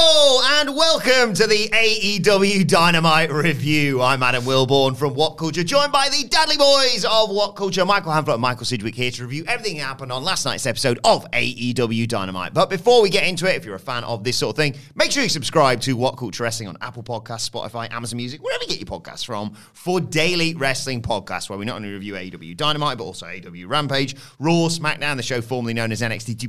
Hello and welcome to the AEW Dynamite Review. I'm Adam Wilborn from What Culture, joined by the Dudley Boys of What Culture, Michael Hamflett and Michael Sidgwick here to review everything that happened on last night's episode of AEW Dynamite. But before we get into it, if you're a fan of this sort of thing, make sure you subscribe to What Culture Wrestling on Apple Podcasts, Spotify, Amazon Music, wherever you get your podcasts from, for daily wrestling podcasts where we not only review AEW Dynamite, but also AEW Rampage, Raw, SmackDown, the show formerly known as NXT 2.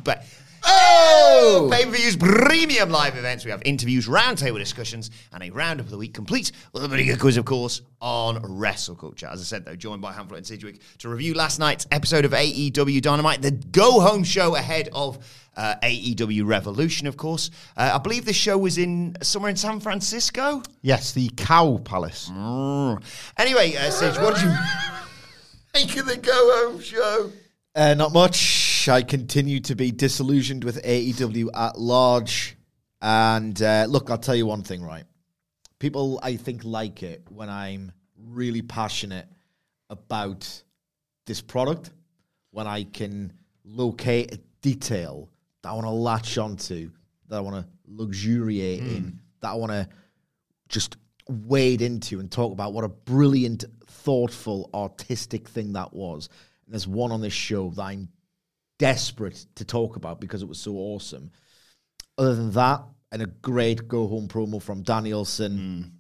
But Oh! Pay per views, premium live events. We have interviews, roundtable discussions, and a roundup of the week complete with a big quiz, of course, on wrestle culture. As I said, though, joined by Hamflett and Sidgwick to review last night's episode of AEW Dynamite, the go home show ahead of uh, AEW Revolution, of course. Uh, I believe the show was in somewhere in San Francisco. Yes, the Cow Palace. Mm. Anyway, uh, Sidge, what did you think of the go home show? Uh, not much. I continue to be disillusioned with AEW at large. And uh, look, I'll tell you one thing, right? People, I think, like it when I'm really passionate about this product, when I can locate a detail that I want to latch onto, that I want to luxuriate in, that I want to just wade into and talk about what a brilliant, thoughtful, artistic thing that was. And there's one on this show that I'm desperate to talk about because it was so awesome. Other than that, and a great go home promo from Danielson.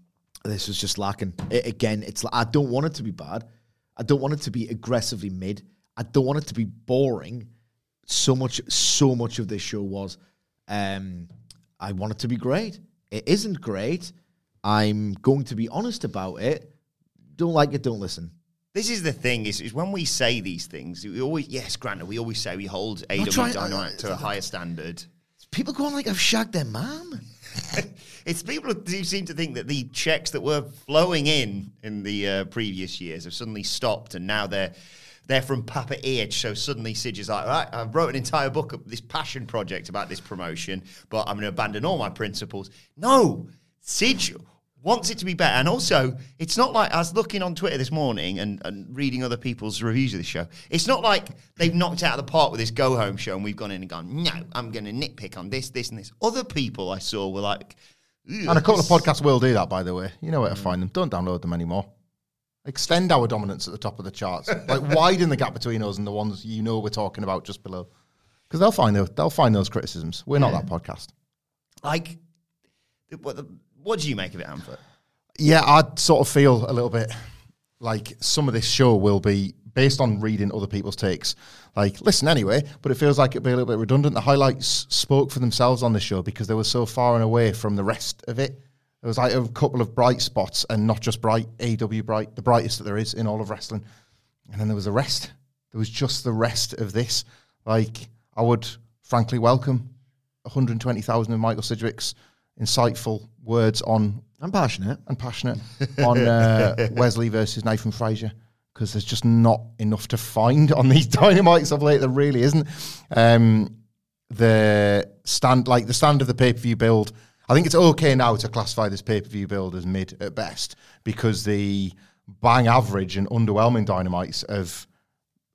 This was just lacking. I- again, it's like, I don't want it to be bad. I don't want it to be aggressively mid. I don't want it to be boring. So much, so much of this show was. Um, I want it to be great. It isn't great. I'm going to be honest about it. Don't like it, don't listen. This is the thing: is, is when we say these things, we always yes, granted, we always say we hold trying- Dynamite to a higher standard. People go on like I've shagged their mom. it's people who do seem to think that the checks that were flowing in in the uh, previous years have suddenly stopped, and now they're they're from Papa H. So suddenly Sidge is like, right, I wrote an entire book of this passion project about this promotion, but I'm going to abandon all my principles. No, Sidge wants it to be better, and also it's not like I was looking on Twitter this morning and, and reading other people's reviews of the show. It's not like they've knocked out of the park with this go home show, and we've gone in and gone, no, I'm going to nitpick on this, this, and this. Other people I saw were like. "Ugh, And a couple of podcasts will do that, by the way. You know where to find them. Don't download them anymore. Extend our dominance at the top of the charts. like widen the gap between us and the ones you know we're talking about just below. Because they'll find those, they'll find those criticisms. We're not that podcast. Like, what, the, what do you make of it, Amford? Yeah, I sort of feel a little bit like some of this show will be based on reading other people's takes. Like, listen anyway, but it feels like it'd be a little bit redundant. The highlights spoke for themselves on the show because they were so far and away from the rest of it. There was like a couple of bright spots, and not just bright, AW bright, the brightest that there is in all of wrestling. And then there was the rest. There was just the rest of this. Like, I would frankly welcome 120,000 of Michael Sidgwick's insightful words on I'm passionate. and passionate on uh, Wes Lee versus Nathan Frazer because there's just not enough to find on these dynamites of late. There really isn't. Um, the stand, like the stand of the pay per view build, I think it's okay now to classify this pay per view build as mid at best because the bang average and underwhelming dynamites have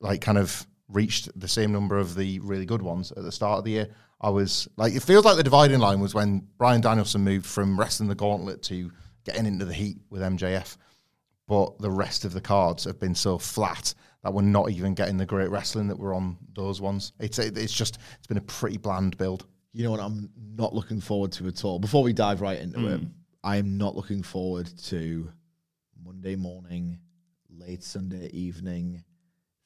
like kind of reached the same number of the really good ones at the start of the year. I was like, it feels like the dividing line was when Bryan Danielson moved from wrestling the gauntlet to getting into the heat with MJF. But the rest of the cards have been so flat that we're not even getting the great wrestling that we're on those ones. It's it's just it's been a pretty bland build. You know what I'm not looking forward to at all. Before we dive right into Hmm. it, I am not looking forward to Monday morning, late Sunday evening,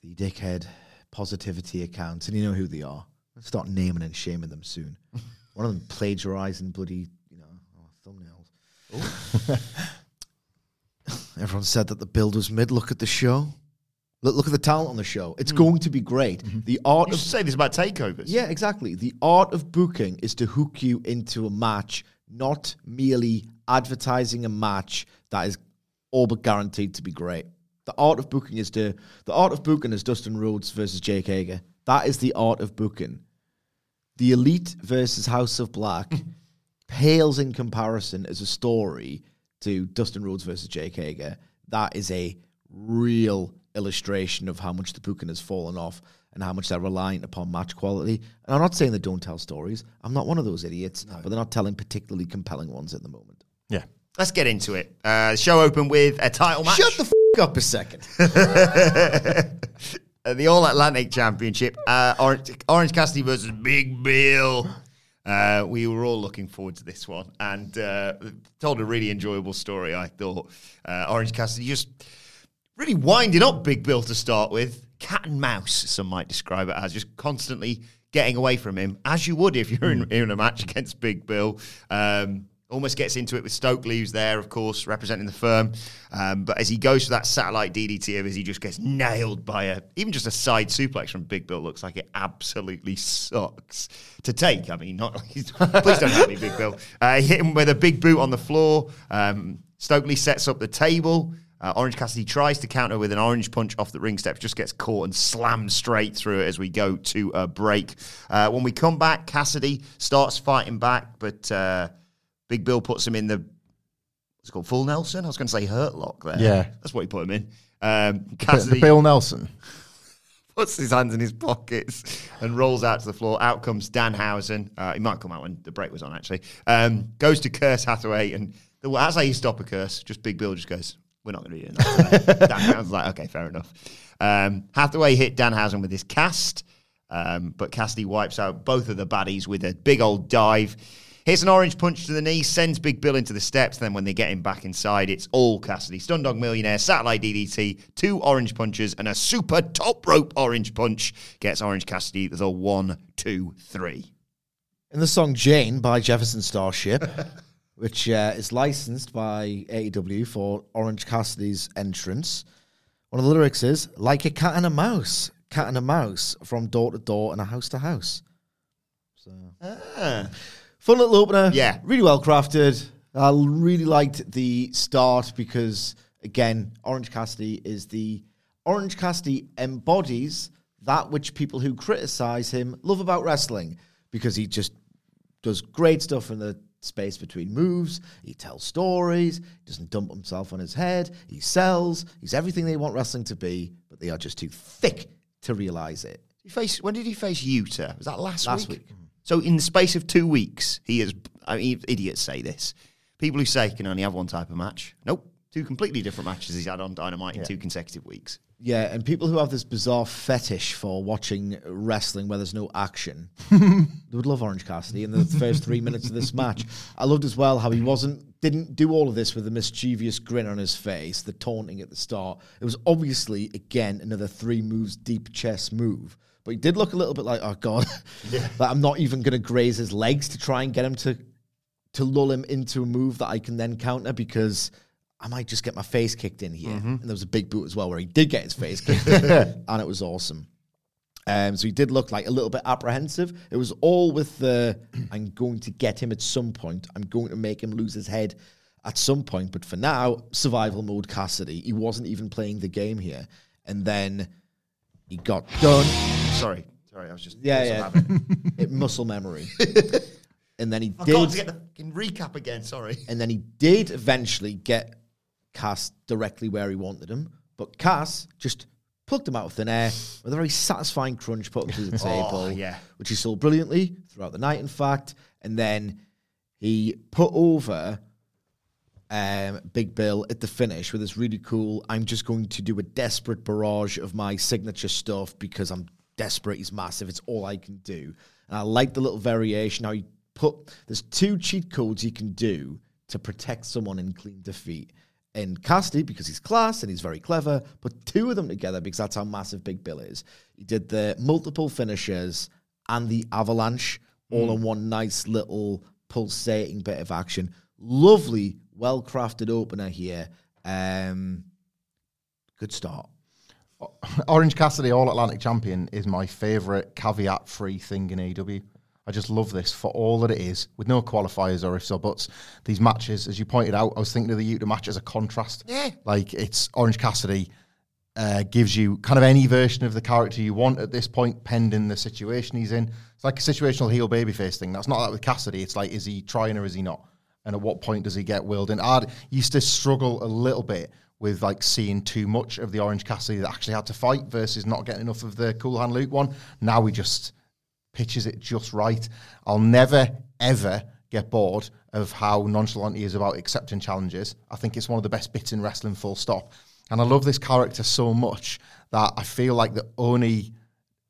the dickhead positivity accounts, and you know who they are. Start naming and shaming them soon. One of them plagiarizing bloody, you know, oh, thumbnails. Everyone said that the build was mid. Look at the show. Look, look at the talent on the show. It's going to be great. The art. Mm-hmm. You of say this about takeovers. yeah, exactly. The art of booking is to hook you into a match, not merely advertising a match that is all but guaranteed to be great. The art of booking is to the art of booking is Dustin Rhodes versus Jake Hager. That is the art of booking. The Elite versus House of Black pales in comparison as a story to Dustin Rhodes versus Jake Hager. That is a real illustration of how much the booking has fallen off and how much they're reliant upon match quality. And I'm not saying they don't tell stories. I'm not one of those idiots, but they're not telling particularly compelling ones at the moment. Yeah. Let's get into it. Uh, show open with a title match. Shut the f- up a second. Uh, the All Atlantic Championship. Uh, Orange, Orange Cassidy versus Big Bill. Uh, we were all looking forward to this one and uh, told a really enjoyable story, I thought. Uh, Orange Cassidy just really winding up Big Bill to start with. Cat and mouse, some might describe it as, just constantly getting away from him, as you would if you're in, in a match against Big Bill. Um, almost gets into it with Stokely, who's there, of course, representing the firm. Um, but as he goes for that satellite DDT of his, he just gets nailed by a even just a side suplex from Big Bill. Looks like it absolutely sucks to take. I mean, not please don't hurt me, Big Bill. Uh, hit him with a big boot on the floor. Um, Stokely sets up the table. Uh, Orange Cassidy tries to counter with an orange punch off the ring steps, just gets caught and slammed straight through it as we go to a break. Uh, when we come back, Cassidy starts fighting back, but uh, Big Bill puts him in the what's it called full Nelson. I was going to say hurt lock there. Yeah. that's what he put him in. Um, The, Cassidy Bill Nelson. puts his hands in his pockets and rolls out to the floor. Out comes Danhausen. Uh, he might come out when the break was on, actually. Um, goes to curse Hathaway, and the, that's how you stop a curse. Just Big Bill just goes, "We're not going to do that." today." Danhausen's like, "Okay, fair enough." Um, Hathaway hit Danhausen with his cast, um, but Cassidy wipes out both of the baddies with a big old dive. Hits an orange punch to the knee, sends Big Bill into the steps. Then, when they get him back inside, it's all Cassidy. Stun Dog Millionaire, Satellite DDT, two orange punches, and a super top rope orange punch gets Orange Cassidy the one, two, three. In the song Jane by Jefferson Starship, which uh, is licensed by AEW for Orange Cassidy's entrance, one of the lyrics is like a cat and a mouse, cat and a mouse from door to door and a house to house. So, fun little opener. Yeah. Really well crafted. I really liked the start because, again, Orange Cassidy is the. Orange Cassidy embodies that which people who criticize him love about wrestling because he just does great stuff in the space between moves. He tells stories. He doesn't dump himself on his head. He sells. He's everything they want wrestling to be, but they are just too thick to realize it. He face, when did he face Utah? Was that last, Last week? week. So, in the space of two weeks, he has. I mean, idiots say this. People who say he can only have one type of match. Nope. Two completely different matches he's had on Dynamite in two consecutive weeks. Yeah, and people who have this bizarre fetish for watching wrestling where there's no action, they would love Orange Cassidy in the first three minutes of this match. I loved as well how he wasn't didn't do all of this with a mischievous grin on his face, the taunting at the start. It was obviously again another three moves deep chess move. But he did look a little bit like, oh god, that I'm not even gonna graze his legs to try and get him to to lull him into a move that I can then counter because I might just get my face kicked in here. And there was a big boot as well where he did get his face kicked in, and it was awesome. Um, so he did look like a little bit apprehensive. It was all with the I'm going to get him at some point. I'm going to make him lose his head at some point. But for now, survival mode Cassidy. He wasn't even playing the game here. And then he got done. Sorry. Sorry, I was just. Yeah, yeah. it, muscle memory. and then he I did. get the fucking recap again. Sorry. And then he did eventually get Cass directly where he wanted him. But Cass just plucked him out of thin air with a very satisfying crunch put him through the oh, table. Oh, yeah. Which he sold brilliantly throughout the night, in fact. And then he put over um, Big Bill at the finish with this really cool. I'm just going to do a desperate barrage of my signature stuff because I'm desperate. He's massive. It's all I can do. And I like the little variation how you put. There's two cheat codes you can do to protect someone in clean defeat. And Cassidy, because he's class and he's very clever, put two of them together because that's how massive Big Bill is. He did the multiple finishers and the avalanche all in one nice little pulsating bit of action. Lovely, well crafted opener here. Um, good start. Orange Cassidy, All Atlantic Champion, is my favourite caveat free thing in AEW. I just love this for all that it is, with no qualifiers or ifs or buts. These matches, as you pointed out, I was thinking of the Utah match as a contrast. Yeah. Like it's Orange Cassidy uh, gives you kind of any version of the character you want at this point, pending the situation he's in. It's like a situational heel babyface thing. That's not that with Cassidy. It's like, is he trying or is he not? And at what point does he get willed in? I used to struggle a little bit with like seeing too much of the Orange Cassidy that actually had to fight versus not getting enough of the Cool Hand Luke one. Now he just pitches it just right. I'll never ever get bored of how nonchalant he is about accepting challenges. I think it's one of the best bits in wrestling, full stop. And I love this character so much that I feel like the only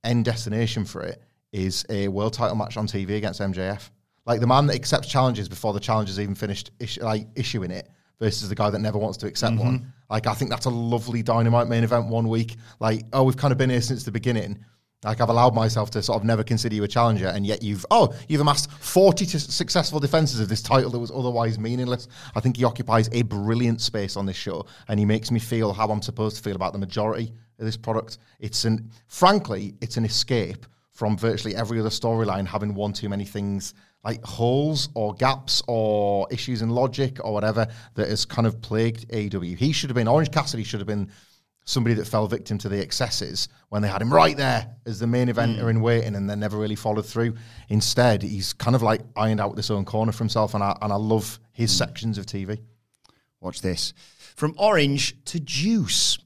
end destination for it is a world title match on TV against MJF. Like the man that accepts challenges before the challenge is even finished, issue, like issuing it, versus the guy that never wants to accept one. Mm-hmm. Like I think that's a lovely dynamite main event one week. Like oh, we've kind of been here since the beginning. Like I've allowed myself to sort of never consider you a challenger, and yet you've oh you've amassed forty successful defenses of this title that was otherwise meaningless. I think he occupies a brilliant space on this show, and he makes me feel how I'm supposed to feel about the majority of this product. It's an frankly, it's an escape from virtually every other storyline having one too many things like holes or gaps or issues in logic or whatever that has kind of plagued AEW. He should have been Orange Cassidy should have been somebody that fell victim to the excesses when they had him right there as the main eventer mm. in waiting and then never really followed through. Instead, he's kind of like ironed out this own corner for himself, and I, and I love his mm. sections of TV. Watch this. From orange to juice.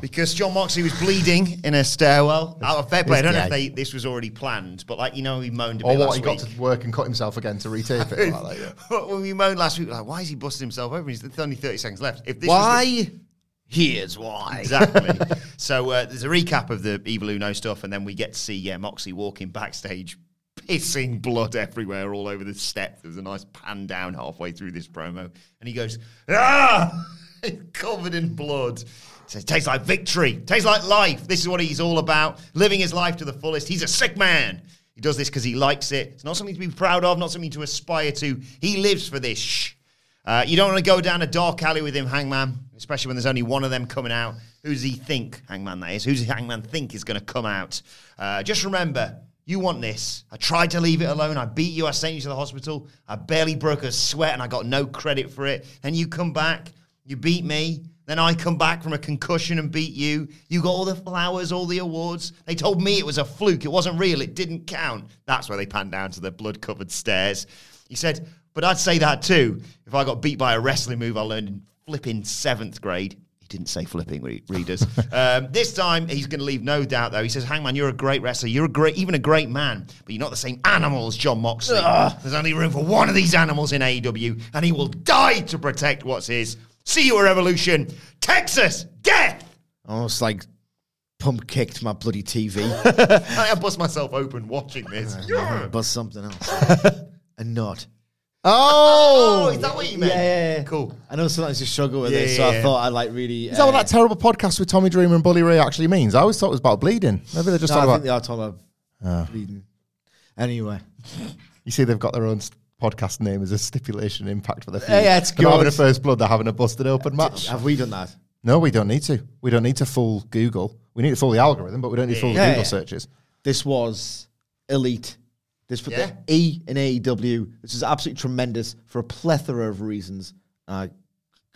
Because Jon Moxley was bleeding in a stairwell. Out of fair play. I don't know if they, this was already planned, but like, you know, he moaned a Or what, he got week. to work and cut himself again to retape it. like that, yeah. when we moaned last week, like, why is he busting himself open? He's only 30 seconds left. If this the- Why? Here's why. Exactly. so uh, there's a recap of the Evil Uno stuff, and then we get to see yeah, Moxley walking backstage, pissing blood everywhere all over the step. There's a nice pan down halfway through this promo, and he goes, ah, covered in blood. Says, tastes like victory, tastes like life. This is what he's all about, living his life to the fullest. He's a sick man. He does this because he likes it. It's not something to be proud of, not something to aspire to. He lives for this. Shh. Uh, you don't want to go down a dark alley with him, Hangman, especially when there's only one of them coming out. Who does he think, Hangman, that is? Who does Hangman think is going to come out? Uh, just remember, you want this. I tried to leave it alone. I beat you. I sent you to the hospital. I barely broke a sweat and I got no credit for it. Then you come back. You beat me. Then I come back from a concussion and beat you. You got all the flowers, all the awards. They told me it was a fluke. It wasn't real. It didn't count. That's where they panned down to the blood covered stairs. He said, but I'd say that too if I got beat by a wrestling move I learned in flipping seventh grade. He didn't say flipping, re- readers. um, this time he's going to leave no doubt, though. He says, "Hangman, you're a great wrestler. You're a great, even a great man, but you're not the same animal as Jon Moxley. There's only room for one of these animals in AEW, and he will die to protect what's his. See you at Revolution, Texas, death." Almost like pump kicked my bloody TV. I bust myself open watching this. Yeah. but something else. a nut. Oh! oh, is that what you meant? Yeah, yeah, yeah. Cool. I know sometimes you struggle with Yeah, it, so yeah, I yeah. thought I'd like really. Is that what uh, that terrible podcast with Tommy Dreamer and Bully Ray actually means? I always thought it was about bleeding. Maybe they're just no, I talking think about. they are talking about oh. bleeding. Anyway, You see, they've got their own s- podcast name as a stipulation impact for the feud. Yeah, it's They're having a first blood. They're having a busted open match. have we done that? No, we don't need to. We don't need to fool Google. We need to fool the algorithm, but we don't need to fool the Yeah, Google searches. This was elite. This put Yeah. the E in AEW. This is absolutely tremendous for a plethora of reasons. I,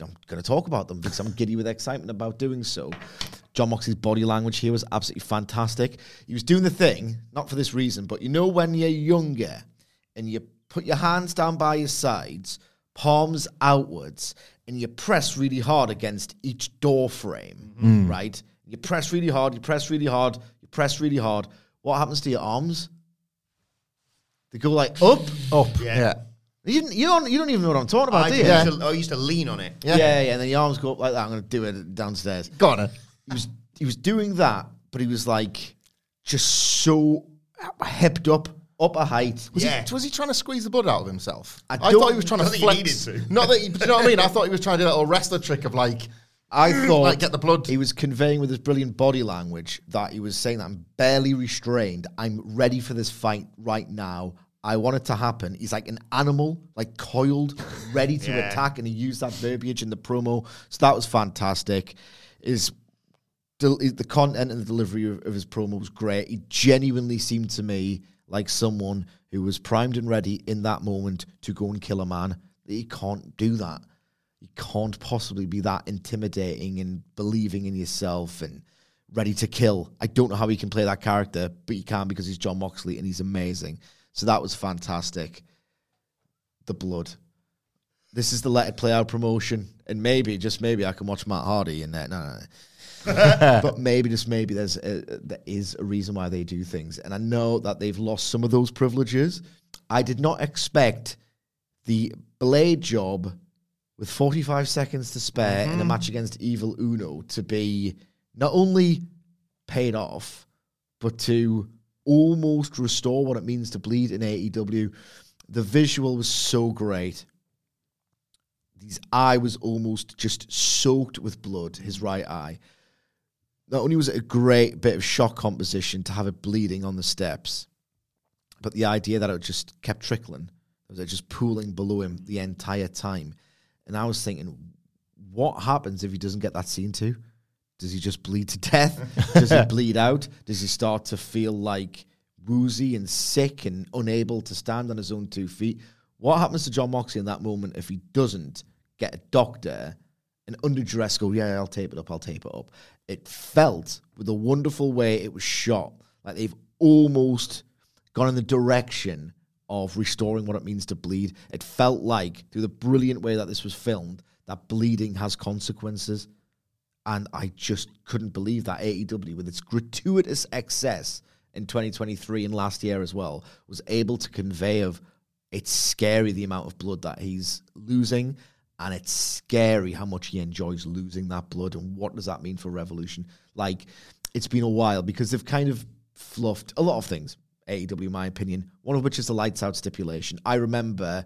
I'm going to talk about them because I'm giddy with excitement about doing so. Jon Moxley's body language here was absolutely fantastic. He was doing the thing, not for this reason, but you know when you're younger and you put your hands down by your sides, palms outwards, and you press really hard against each door frame, mm-hmm. right? You press really hard, you press really hard, you press really hard. What happens to your arms? They go like up, Up. Yeah. Yeah. You, you don't. You don't even know what I'm talking about, I, do you? used to, I used to lean on it. Yeah. yeah, And then your arms go up like that. I'm going to do it downstairs. Go on. He was he was doing that, but he was like just so hipped up, up a height. Was, Yeah. he, was he trying to squeeze the blood out of himself? I I, thought he was trying to think he flex. needed to. Not that, he, but you know what I mean. I thought he was trying to do a little wrestler trick of like, I thought Like, get the blood. He was conveying with his brilliant body language that he was saying that I'm barely restrained. I'm ready for this fight right now. I want it to happen. He's like an animal, like coiled, ready to Yeah. attack, and he used that verbiage in the promo. So that was fantastic. Is del- the content and the delivery of, of his promo was great. He genuinely seemed to me like someone who was primed and ready in that moment to go and kill a man. He can't do that. You can't possibly be that intimidating and believing in yourself and ready to kill. I don't know how he can play that character, but he can because he's Jon Moxley and he's amazing. So that was fantastic. The blood. This is the let it play out promotion, and maybe just maybe I can watch Matt Hardy in there. No, no, no. but maybe just maybe there's a, there is a reason why they do things, and I know that they've lost some of those privileges. I did not expect the blade job with 45 seconds to spare in a mm-hmm. match against Evil Uno to be not only paid off, but to almost restore what it means to bleed in AEW. The visual was so great. His eye was almost just soaked with blood, his right eye. Not only was it a great bit of shock composition to have it bleeding on the steps, but the idea that it just kept trickling, it was just pooling below him the entire time. And I was thinking, what happens if he doesn't get that scene too? Does he just bleed to death? Does he bleed out? Does he start to feel like woozy and sick and unable to stand on his own two feet? What happens to Jon Moxley in that moment if he doesn't get a doctor and under duress go, yeah, I'll tape it up, I'll tape it up. It felt with the wonderful way it was shot, like they've almost gone in the direction of restoring what it means to bleed. It felt like, through the brilliant way that this was filmed, that bleeding has consequences. And I just couldn't believe that AEW, with its gratuitous excess in 2023 and last year as well, was able to convey of it's scary the amount of blood that he's losing, and it's scary how much he enjoys losing that blood. And what does that mean for Revolution? Like, it's been a while because they've kind of fluffed a lot of things. AEW, my opinion, one of which is the lights out stipulation. I remember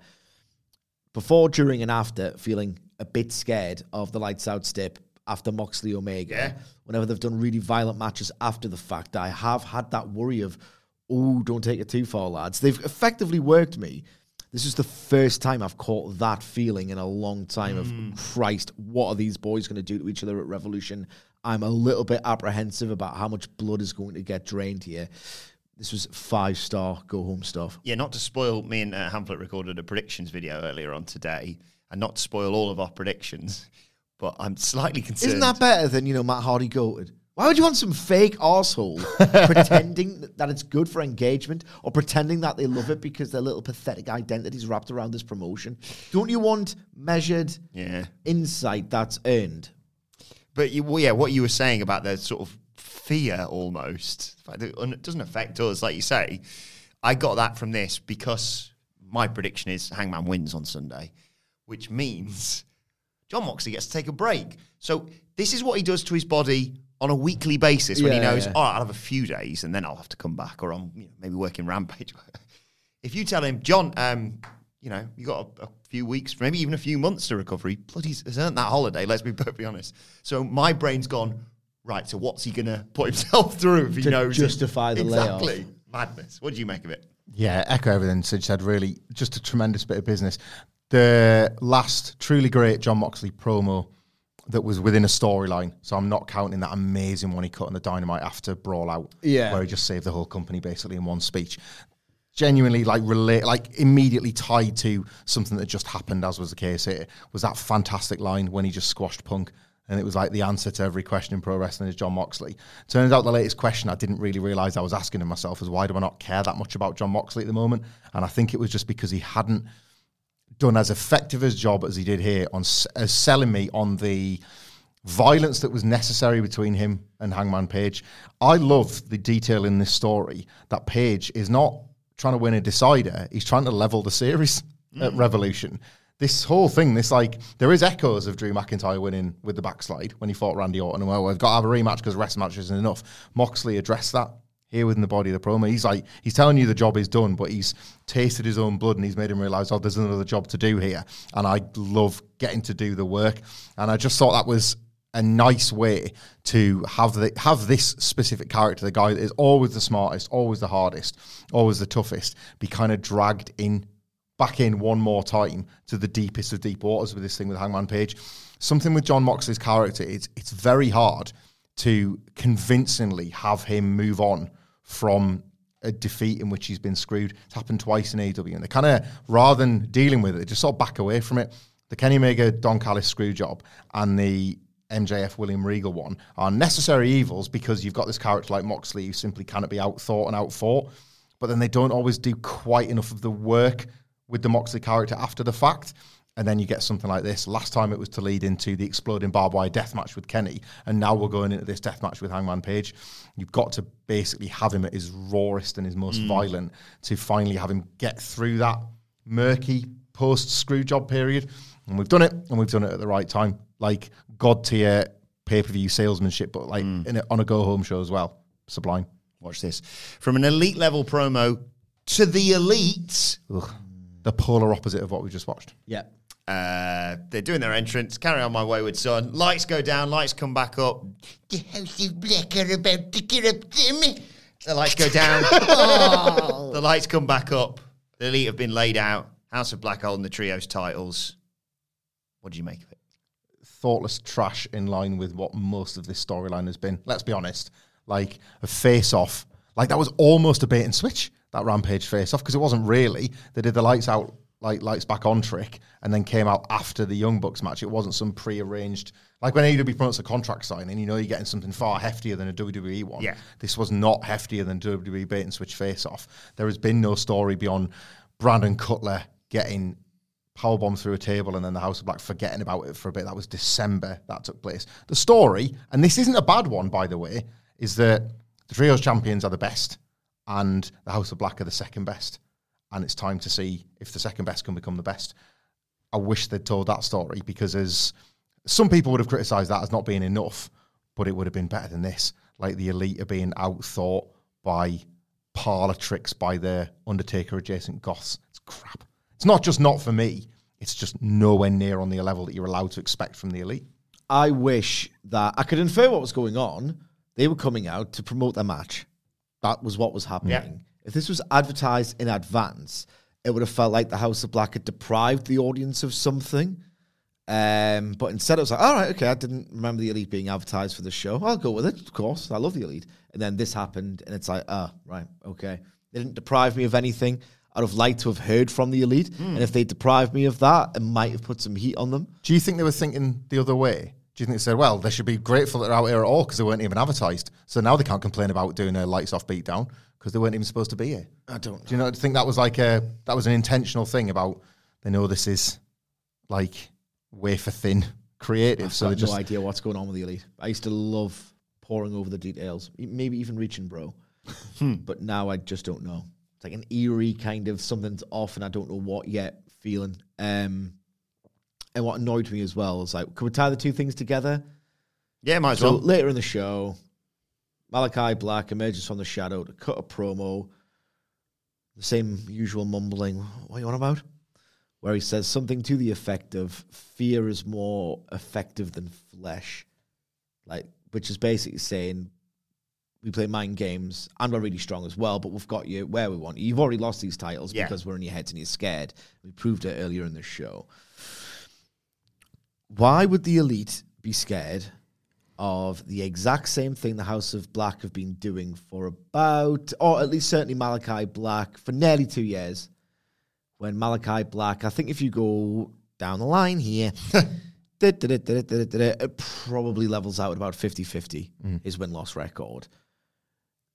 before, during, and after feeling a bit scared of the lights out stip after Moxley Omega. Yeah. Whenever they've done really violent matches after the fact, I have had that worry of, oh, don't take it too far, lads. They've effectively worked me. This is the first time I've caught that feeling in a long time of Christ, what are these boys going to do to each other at Revolution? I'm a little bit apprehensive about how much blood is going to get drained here. This was five star go home stuff. Yeah, not to spoil, me and uh, Hamlet recorded a predictions video earlier on today, and not to spoil all of our predictions, but I'm slightly concerned. Isn't that better than, you know, Matt Hardy goated? Why would you want some fake asshole pretending that it's good for engagement or pretending that they love it because their little pathetic identities wrapped around this promotion? Don't you want measured Yeah. insight that's earned? But you, well, yeah, what you were saying about the sort of fear almost—it it doesn't affect us, like you say. I got that from this because my prediction is Hangman wins on Sunday, which means Jon Moxley gets to take a break. So this is what he does to his body on a weekly basis when he knows, yeah. oh, I'll have a few days and then I'll have to come back, or I'm you know, maybe working Rampage. if you tell him, Jon, um, you know, you got a, a few weeks, maybe even a few months to recover. He bloody has earned that holiday. Let's be perfectly honest. So my brain's gone right. So what's he gonna put himself through if he To knows it? justify the layoff. exactly madness? What do you make of it? Yeah, echo everything Sid said. Really, just a tremendous bit of business. The last truly great Jon Moxley promo that was within a storyline. So I'm not counting that amazing one he cut on the Dynamite after Brawl Out, Yeah. where he just saved the whole company basically in one speech. Genuinely, like relate, like immediately tied to something that just happened, as was the case here, was that fantastic line when he just squashed Punk. And it was like the answer to every question in pro wrestling is Jon Moxley. Turns out the latest question I didn't really realize I was asking myself is why do I not care that much about Jon Moxley at the moment? And I think it was just because he hadn't done as effective a job as he did here on s- as selling me on the violence that was necessary between him and Hangman Page. I love the detail in this story that Page is not trying to win a decider; he's trying to level the series. at mm. Revolution. This whole thing, this like, there is echoes of Drew McIntyre winning with the backslide when he fought Randy Orton. And well, we've got to have a rematch because rest match isn't enough. Moxley addressed that here within the body of the promo. He's like, he's telling you the job is done, but he's tasted his own blood and he's made him realize, oh, there's another job to do here. And I love getting to do the work. And I just thought that was a nice way to have the have this specific character, the guy that is always the smartest, always the hardest, always the toughest, be kind of dragged in back in one more time to the deepest of deep waters with this thing with Hangman Page. Something with Jon Moxley's character, it's it's very hard to convincingly have him move on from a defeat in which he's been screwed. It's happened twice in AEW, and they kind of rather than dealing with it, they just sort of back away from it. The Kenny Omega Don Callis screw job and the MJF William Regal one are necessary evils because you've got this character like Moxley who simply cannot be outthought and outfought. But then they don't always do quite enough of the work with the Moxley character after the fact. And then you get something like this. Last time it was to lead into the exploding barbed wire death match with Kenny, and now we're going into this death match with Hangman Page. You've got to basically have him at his rawest and his most mm. violent to finally have him get through that murky post screw job period. And we've done it, and we've done it at the right time. Like god tier pay per view salesmanship, but like mm. in a, on a go home show as well. Sublime. Watch this. From an elite level promo to the elites. Ugh. The polar opposite of what we just watched. Yeah. Uh, they're doing their entrance. Carry on, my wayward son. Lights go down. Lights come back up. The house of black are about to get up to me. The lights go down. the lights come back up. The elite have been laid out. House of Black holding the trios titles. What do you make of it? thoughtless trash in line with what most of this storyline has been. Let's be honest. Like a face off. Like that was almost a bait and switch, that Rampage face off, because it wasn't really. They did the lights out, like lights back on trick, and then came out after the Young Bucks match. It wasn't some pre-arranged like when AEW promotes a contract signing, you know you're getting something far heftier than a WWE one. Yeah. This was not heftier than WWE bait and switch face off. There has been no story beyond Brandon Cutler getting powerbomb through a table and then the House of Black forgetting about it for a bit. That was December that took place. The story, and this isn't a bad one, by the way, is that the Trios champions are the best and the House of Black are the second best. And it's time to see if the second best can become the best. I wish they'd told that story because as some people would have criticised that as not being enough, but it would have been better than this. Like the elite are being outthought by parlor tricks by the Undertaker adjacent goths. It's crap. It's not just not for me. It's just nowhere near on the level that you're allowed to expect from the elite. I wish that I could infer what was going on. They were coming out to promote their match. That was what was happening. Yeah. If this was advertised in advance, it would have felt like the House of Black had deprived the audience of something. Um, but instead, it was like, all right, okay, I didn't remember the Elite being advertised for the show. I'll go with it, of course. I love the Elite. And then this happened, and it's like, ah, right, okay. They didn't deprive me of anything. I'd have liked to have heard from the Elite. And if they deprived me of that, it might have put some heat on them. Do you think they were thinking the other way? Do you think they said, well, they should be grateful that they're out here at all because they weren't even advertised? So now they can't complain about doing a lights off beatdown because they weren't even supposed to be here. I don't Do you know? Think that was like a that was an intentional thing about they know this is like wafer thin creative, so I've they got just no idea what's going on with the elite. I used to love poring over the details, maybe even reaching bro. but now I just don't know. It's like an eerie kind of something's off, and I don't know what yet feeling. Um, and what annoyed me as well is like, can we tie the two things together? Yeah, might as well. later in the show, Malachi Black emerges from the shadow to cut a promo. The same usual mumbling. What are you on about? Where he says something to the effect of "fear is more effective than flesh," like which is basically saying we play mind games and we're really strong as well, but we've got you where we want you. You've already lost these titles Yeah. because we're in your heads and you're scared. We proved it earlier in the show. Why would the elite be scared of the exact same thing the House of Black have been doing for about, or at least certainly Malachi Black, for nearly two years? When Malachi Black, I think if you go down the line here, it probably levels out at about 50 50, mm. his win loss record.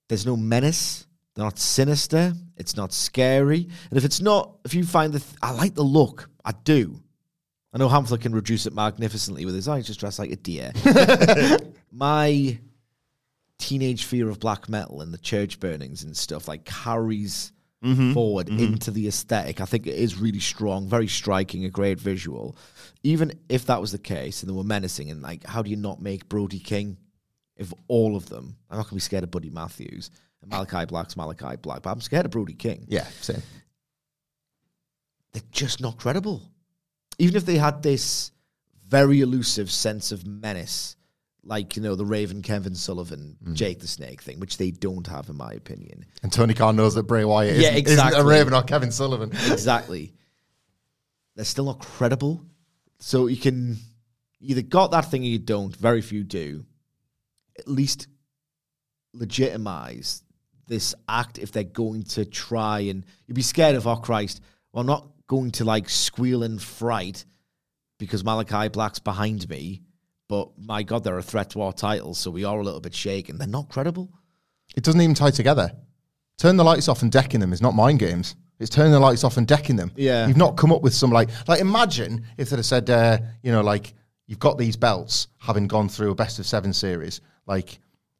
There's no menace. They're not sinister. It's not scary. And if it's not, if you find the, th- I like the look. I do. I know Hamflett can reduce it magnificently with his eyes just dressed like a deer. My teenage fear of black metal and the church burnings and stuff like carries mm-hmm. forward mm-hmm. into the aesthetic. I think it is really strong, very striking, a great visual. Even if that was the case and they were menacing, and like, how do you not make Brody King? If all of them, I'm not going to be scared of Buddy Matthews. And Malachi Black's Malachi Black, but I'm scared of Brody King. Yeah, same. They're just not credible. Even if they had this very elusive sense of menace, like, you know, the Raven, Kevin Sullivan, mm. Jake the Snake thing, which they don't have, in my opinion. And Tony Khan knows that Bray Wyatt Yeah, isn't, isn't a. Raven or Kevin Sullivan. exactly. They're still not credible. So you can either got that thing or you don't. Very few do. At least legitimize this act if they're going to try and you'd be scared of, oh Christ, well, not going to like squeal in fright because Malachi Black's behind me, but my God, they're a threat to our titles, so we are a little bit shaken. They're not credible. It doesn't even tie together. Turn the lights off and decking them is not mind games. It's turning the lights off and decking them. Yeah. You've not come up with some like like imagine if they'd have said, uh, you know, like you've got these belts having gone through a best of seven series. Like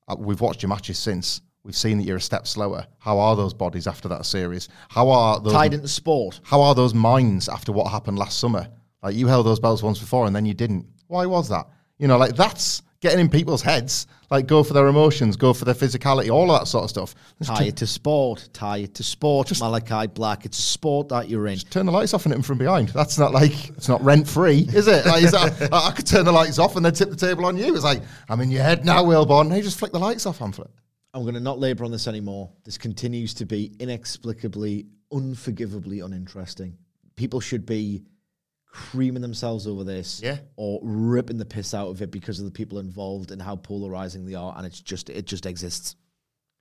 uh, we've watched your matches since. We've seen that you're a step slower. How are those bodies after that series? How are those Tied into sport. how are those minds after what happened last summer? Like you held those belts once before and then you didn't. Why was that? You know, like that's getting in people's heads. Like go for their emotions, go for their physicality, all of that sort of stuff. Just Tie it to sport. Tie it to sport. just, Malachi Black. It's a sport that you're in. turn the lights off and hit them from behind. That's not like it's not rent free, is it? Like, is that, I could turn the lights off and then tip the table on you. It's like I'm in your head now, Wilborn. Hey, just flick the lights off, Hamlet. I'm going to not labour on this anymore. This continues to be inexplicably, unforgivably uninteresting. People should be creaming themselves over this Yeah. or ripping the piss out of it because of the people involved and how polarizing they are and it's just it just exists.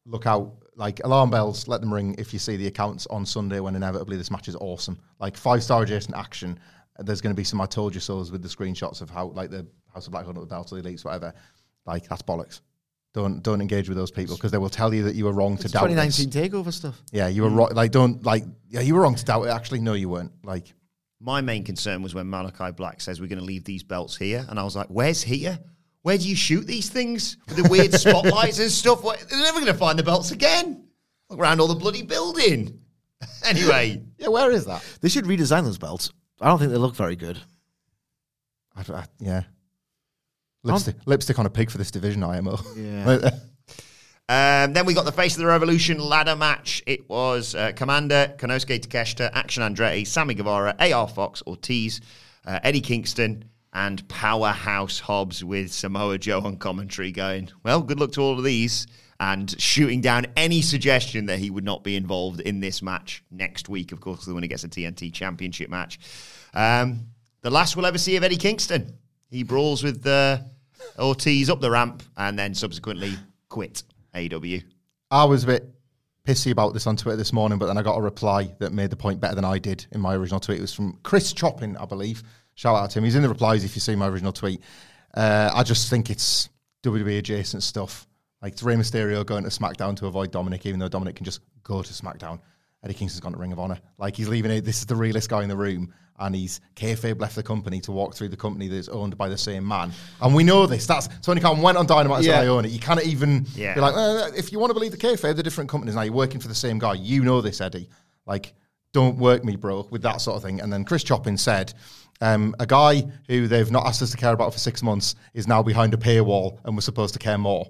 Look out, like alarm bells. Let them ring if you see the accounts on Sunday when inevitably this match is awesome. Like five star adjacent action. There's going to be some I told you so's with the screenshots of how like the House of Black up the the elites, whatever. Like that's bollocks. Don't don't engage with those people because they will tell you that you were wrong to It's doubt. this. 2019 takeover stuff. Yeah, you were mm. wrong. Like don't like yeah, you were wrong to doubt it. Actually, no, you weren't. Like My main concern was when Malachi Black says we're going to leave these belts here, and I was like, "Where's here? Where do you shoot these things with the weird spotlights and stuff? What, they're never going to find the belts again. Look around all the bloody building." Anyway, yeah, where is that? They should redesign those belts. I don't think they look very good. I, I, yeah. Lipstick, lipstick on a pig for this division, IMO. Yeah. Um, then we got the Face of the Revolution ladder match. It was uh, Komander, Konosuke Takeshita, Action Andretti, Sammy Guevara, AR Fox, Ortiz, uh, Eddie Kingston, and Powerhouse Hobbs with Samoa Joe on commentary going, well, good luck to all of these, and shooting down any suggestion that he would not be involved in this match next week, of course, the winner gets a TNT Championship match. Um, the last we'll ever see of Eddie Kingston. He brawls with uh, Ortiz up the ramp and then subsequently quit AW. I was a bit pissy about this on Twitter this morning, but then I got a reply that made the point better than I did in my original tweet. It was from Chris Choppin, I believe. Shout out to him. He's in the replies if you see my original tweet. Uh, I just think it's WWE adjacent stuff. Like it's Rey Mysterio going to SmackDown to avoid Dominik, even though Dominik can just go to SmackDown. Eddie Kingston's gone to Ring of Honor. Like he's leaving it. This is the realest guy in the room, and he's kayfabe left the company to walk through the company that's owned by the same man. And we know this. That's Tony Khan went on Dynamite and said, "I own it." You can't even Yeah. be like, uh, if you want to believe the kayfabe, they're different companies now. You're working for the same guy. You know this, Eddie. Like, don't work me, bro, with that sort of thing. And then Chris Choppin said, um, a guy who they've not asked us to care about for six months is now behind a paywall, and we're supposed to care more.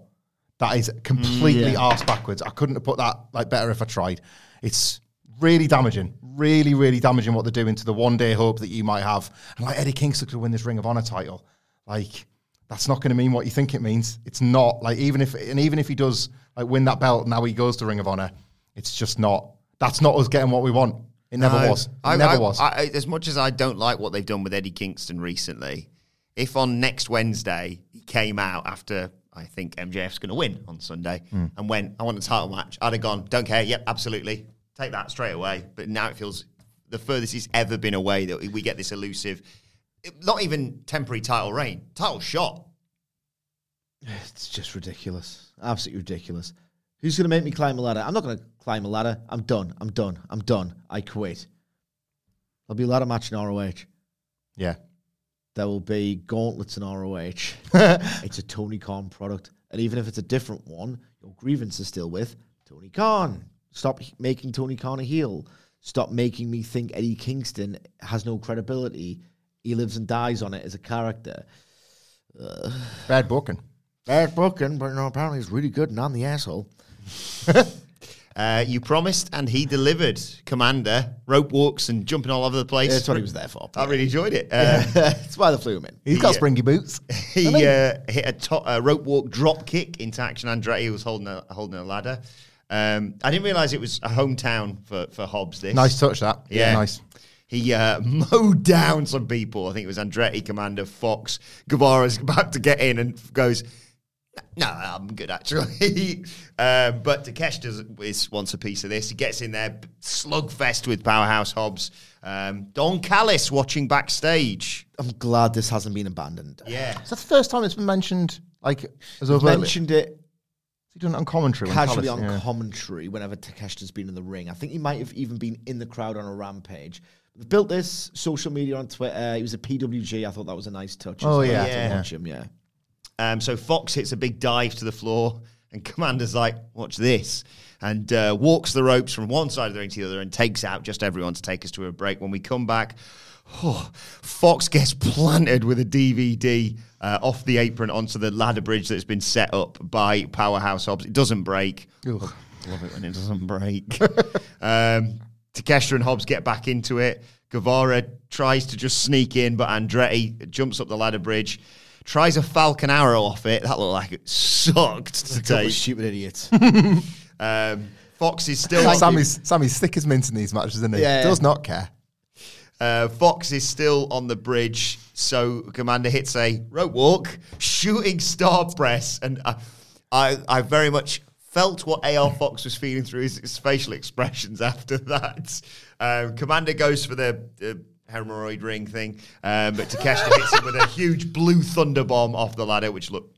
That is completely arse backwards. I couldn't have put that like better if I tried. It's really damaging, really, really damaging what they're doing to the one day hope that you might have. And like Eddie Kingston could win this Ring of Honor title. Like that's not going to mean what you think it means. It's not like even if and even if he does like win that belt, now he goes to Ring of Honor. It's just not. That's not us getting what we want. It never No. was. It I, never I- was. I, I- as much as I don't like what they've done with Eddie Kingston recently, if on next Wednesday he came out after I think MJF's going to win on Sunday Hmm. and went, I want a title match, I'd have gone, don't care, yep, absolutely, take that straight away. But now it feels the furthest he's ever been away that we get this elusive, not even temporary title reign, title shot. It's just ridiculous. Absolutely ridiculous. Who's going to make me climb a ladder? I'm not going to climb a ladder. I'm done. I'm done. I'm done. I quit. There'll be a ladder match in ROH. yeah. There will be gauntlets in ROH. it's a Tony Khan product. And even if it's a different one, your grievance is still with Tony Khan. Stop making Tony Khan a heel. Stop making me think Eddie Kingston has no credibility. He lives and dies on it as a character. Bad booking. Bad booking, but you no, apparently he's really good and I'm the asshole. Uh, you promised, and he delivered. Komander, rope walks and jumping all over the place. That's what he was there for. I really enjoyed it. Uh, That's why they flew him in. He's got springy boots. he uh, hit a, to- a rope walk drop kick into action. Andretti was holding a, holding a ladder. Um, I didn't realize it was a hometown for, for Hobbs. This Nice touch that. Yeah. Nice. He uh, mowed down some people. I think it was Andretti, Komander, Fox. Guevara's about to get in and goes, no, I'm good actually. um, but Takesh does is wants a piece of this. He gets in there, slugfest with Powerhouse Hobbs. Um, Don Callis watching backstage. I'm glad this hasn't been abandoned. Yeah, Is that the first time it's been mentioned? Like, as I've overtly? mentioned it Has he done it on commentary? casually Callis- on yeah. commentary whenever Takeshita's been in the ring. I think he might have even been in the crowd on a rampage. They've built this social media on Twitter. He was a PWG. I thought that was a nice touch. Oh, well yeah. to Yeah. watch him. Yeah. Um, so Fox hits a big dive to the floor, and Komander's like, "Watch this," and uh, walks the ropes from one side of the ring to the other, and takes out just everyone to take us to a break. When we come back, oh, Fox gets planted with a DVD uh, off the apron onto the ladder bridge that's been set up by Powerhouse Hobbs. It doesn't break. Love it when it doesn't break. um, Takeshita and Hobbs get back into it. Guevara tries to just sneak in, but Andretti jumps up the ladder bridge, tries a falcon arrow off it. That looked like it sucked to take. stupid idiots. Um, Fox is still on, Sammy's, Sammy's thick as mints in these matches, isn't he? Yeah. Does not care. uh, Fox is still on the bridge, so Komander hits a rope walk, shooting star press, and I, I, I very much felt what AR Fox was feeling through his, his facial expressions after that. Um, Komander goes for the. Uh, Hemorrhoid ring thing, um, but Takeshita hits him with a huge blue thunder bomb off the ladder, which looked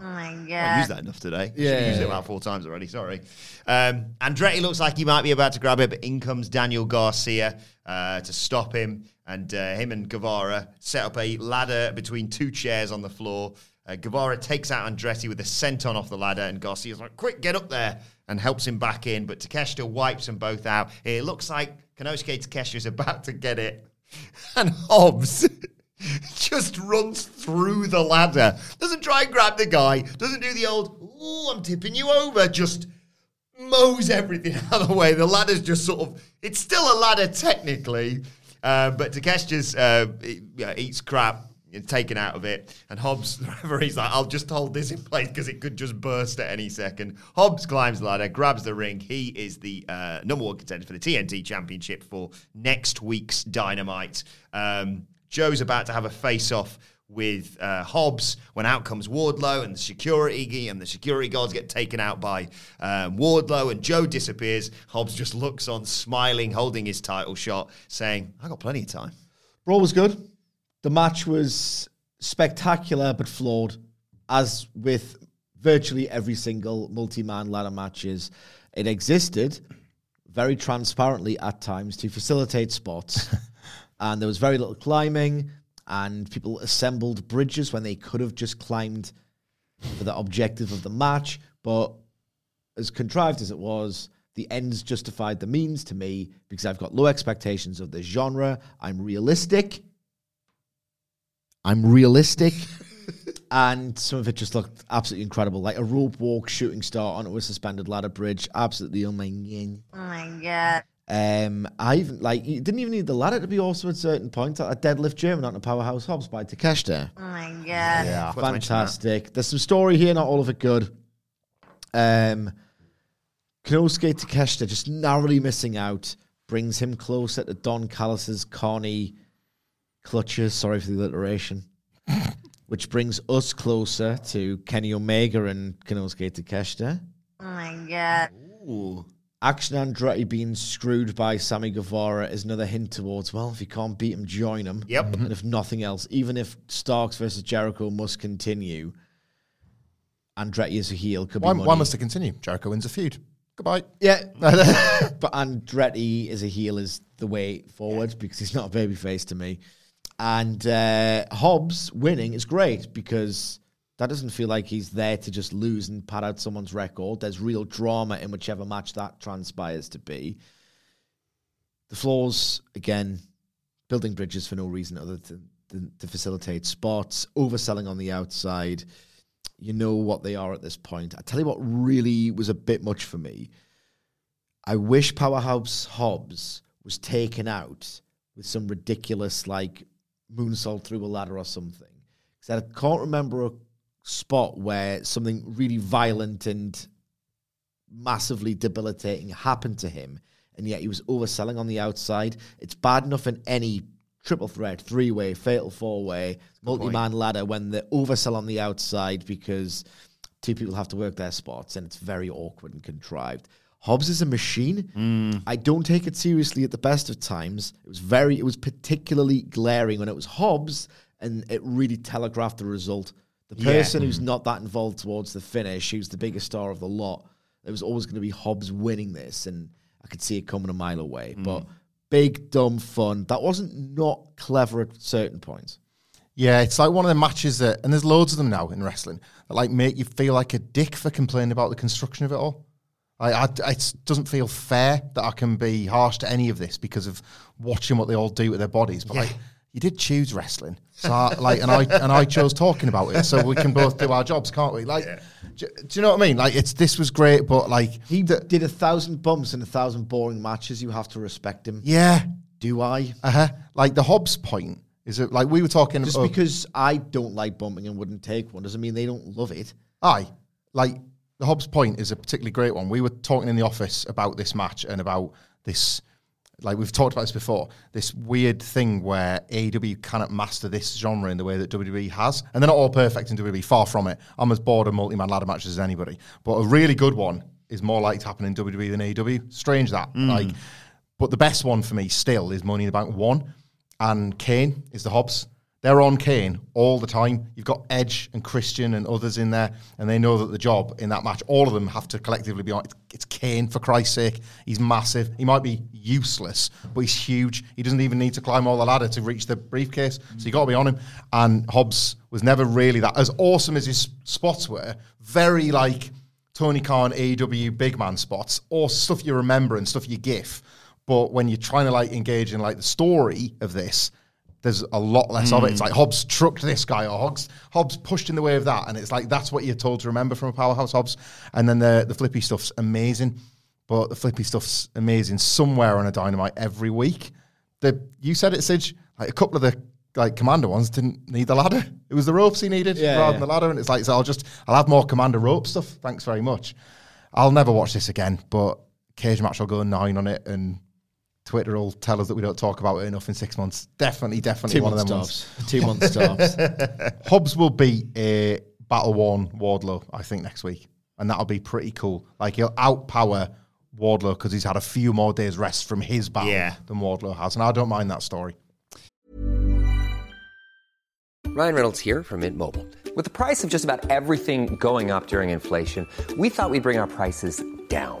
Oh my god! I god. used that enough today. Yeah. Yeah, used it about four times already. Sorry. Um, Andretti looks like he might be about to grab it, but in comes Daniel Garcia uh, to stop him, and uh, him and Guevara set up a ladder between two chairs on the floor. Uh, Guevara takes out Andretti with a senton off the ladder, and Garcia's like, "Quick, get up there!" and helps him back in. But Takeshita wipes them both out. It looks like Konosuke Takeshita is about to get it, and Hobbs. just runs through the ladder. Doesn't try and grab the guy. Doesn't do the old, ooh, I'm tipping you over. Just mows everything out of the way. The ladder's just sort of, it's still a ladder technically, uh, but Takesh just uh, yeah, eats crap. Taken out of it, and Hobbs, the referee's like, "I'll just hold this in place because it could just burst at any second. Hobbs climbs the ladder, grabs the ring. He is the uh, number one contender for the TNT Championship for next week's Dynamite. Um, Joe's about to have a face-off with uh, Hobbs when out comes Wardlow and the security and the security guards get taken out by um, Wardlow and Joe disappears. Hobbs just looks on, smiling, holding his title shot, saying, "I got plenty of time." Brawl was good. The match was spectacular but flawed, as with virtually every single multi-man ladder matches. It existed very transparently at times to facilitate spots, and there was very little climbing, and people assembled bridges when they could have just climbed for the objective of the match. But as contrived as it was, the ends justified the means to me because I've got low expectations of the genre. I'm realistic. I'm realistic. and some of it just looked absolutely incredible. Like a rope walk shooting star onto a suspended ladder bridge. Absolutely amazing. Oh my god. Um, I even like you didn't even need the ladder to be awesome at certain points. A deadlift German onto Powerhouse Hobbs by Takeshita. Oh my god. Yeah, Fantastic. There's some story here, not all of it good. Um, Konosuke Takeshita just narrowly missing out brings him closer to Don Callis's corny clutches. Sorry for the alliteration. Which brings us closer to Kenny Omega and Konosuke Takeshita. Oh my god. Ooh. Action Andretti being screwed by Sammy Guevara is another hint towards, well, if you can't beat him, join him. Yep. And if nothing else, even if Starks versus Jericho must continue, Andretti is a heel. Could Why, be why must it continue? Jericho wins a feud. Goodbye. Yeah. but Andretti is a heel is the way forward because he's not a babyface to me. And uh, Hobbs winning is great because That doesn't feel like he's there to just lose and pad out someone's record. There's real drama in whichever match that transpires to be. The flaws, again, building bridges for no reason other than, than to facilitate spots, overselling on the outside. You know what they are at this point. I tell you what really was a bit much for me. I wish Powerhouse Hobbs was taken out with some ridiculous like moonsault through a ladder or something. Because I can't remember a spot where something really violent and massively debilitating happened to him, and yet he was overselling on the outside. It's bad enough in any triple threat, three way, fatal four way, multi man ladder when they oversell on the outside because two people have to work their spots and it's very awkward and contrived. Hobbs is a machine. I don't take it seriously at the best of times. It was very, it was particularly glaring when it was Hobbs, and it really telegraphed the result. The Yeah. person who's mm. not that involved towards the finish, who's the biggest star of the lot, it was always going to be Hobbs winning this, and I could see it coming a mile away. Mm. But big, dumb fun. That wasn't not clever at certain points. Yeah, it's like one of the matches that, and there's loads of them now in wrestling that like make you feel like a dick for complaining about the construction of it all. I, I, it doesn't feel fair that I can be harsh to any of this because of watching what they all do with their bodies. But like, you did choose wrestling, so I, like, and I and I chose talking about it, so we can both do our jobs, can't we? Like, do, do you know what I mean? Like, it's this was great, but like, He did a thousand bumps and a thousand boring matches. You have to respect him. yeah, Do I? uh huh. Like the Hobbs point is it like we were talking about Just oh, because I don't like bumping and wouldn't take one doesn't mean they don't love it. I Like the Hobbs point is a particularly great one. We were talking in the office about this match and about this like we've talked about this before, this weird thing where AEW cannot master this genre in the way that WWE has. And they're not all perfect in WWE, far from it. I'm as bored of multi-man ladder matches as anybody. But a really good one is more likely to happen in WWE than AEW. Strange that. Hmm. Like but the best one for me still is Money in the Bank 1 and Kane is the Hobbs. They're on Kane all the time. You've got Edge and Christian and others in there, and they know that the job in that match, all of them have to collectively be on. It's, Kane, for Christ's sake. He's massive. He might be useless, but he's huge. He doesn't even need to climb all the ladder to reach the briefcase, so you've got to be on him. And Hobbs was never really that. As awesome as his spots were, very like Tony Khan, AEW big man spots, or stuff you remember and stuff you gif. But when you're trying to like engage in like the story of this, there's a lot less of it. It's hmm. like Hobbs trucked this guy, or Hobbs, Hobbs pushed in the way of that, and it's like that's what you're told to remember from a powerhouse Hobbs. And then the the flippy stuff's amazing, but the flippy stuff's amazing somewhere on a dynamite every week. The you said it, Sidge. Like a couple of the like Komander ones didn't need the ladder. It was the ropes he needed Yeah, rather yeah. than the ladder, and it's like so I'll just I'll have more Komander rope stuff. Thanks very much. I'll never watch this again, but cage match I'll go nine on it and. Twitter will tell us that we don't talk about it enough in six months. Definitely, definitely Two one of month them ones. stops. Two month stops. Hobbs will beat a uh, battle worn Wardlow, I think, next week, and that'll be pretty cool. Like he'll outpower Wardlow because he's had a few more days rest from his battle Yeah. than Wardlow has, and I don't mind that story. Ryan Reynolds here from Mint Mobile. With the price of just about everything going up during inflation, we thought we'd bring our prices down.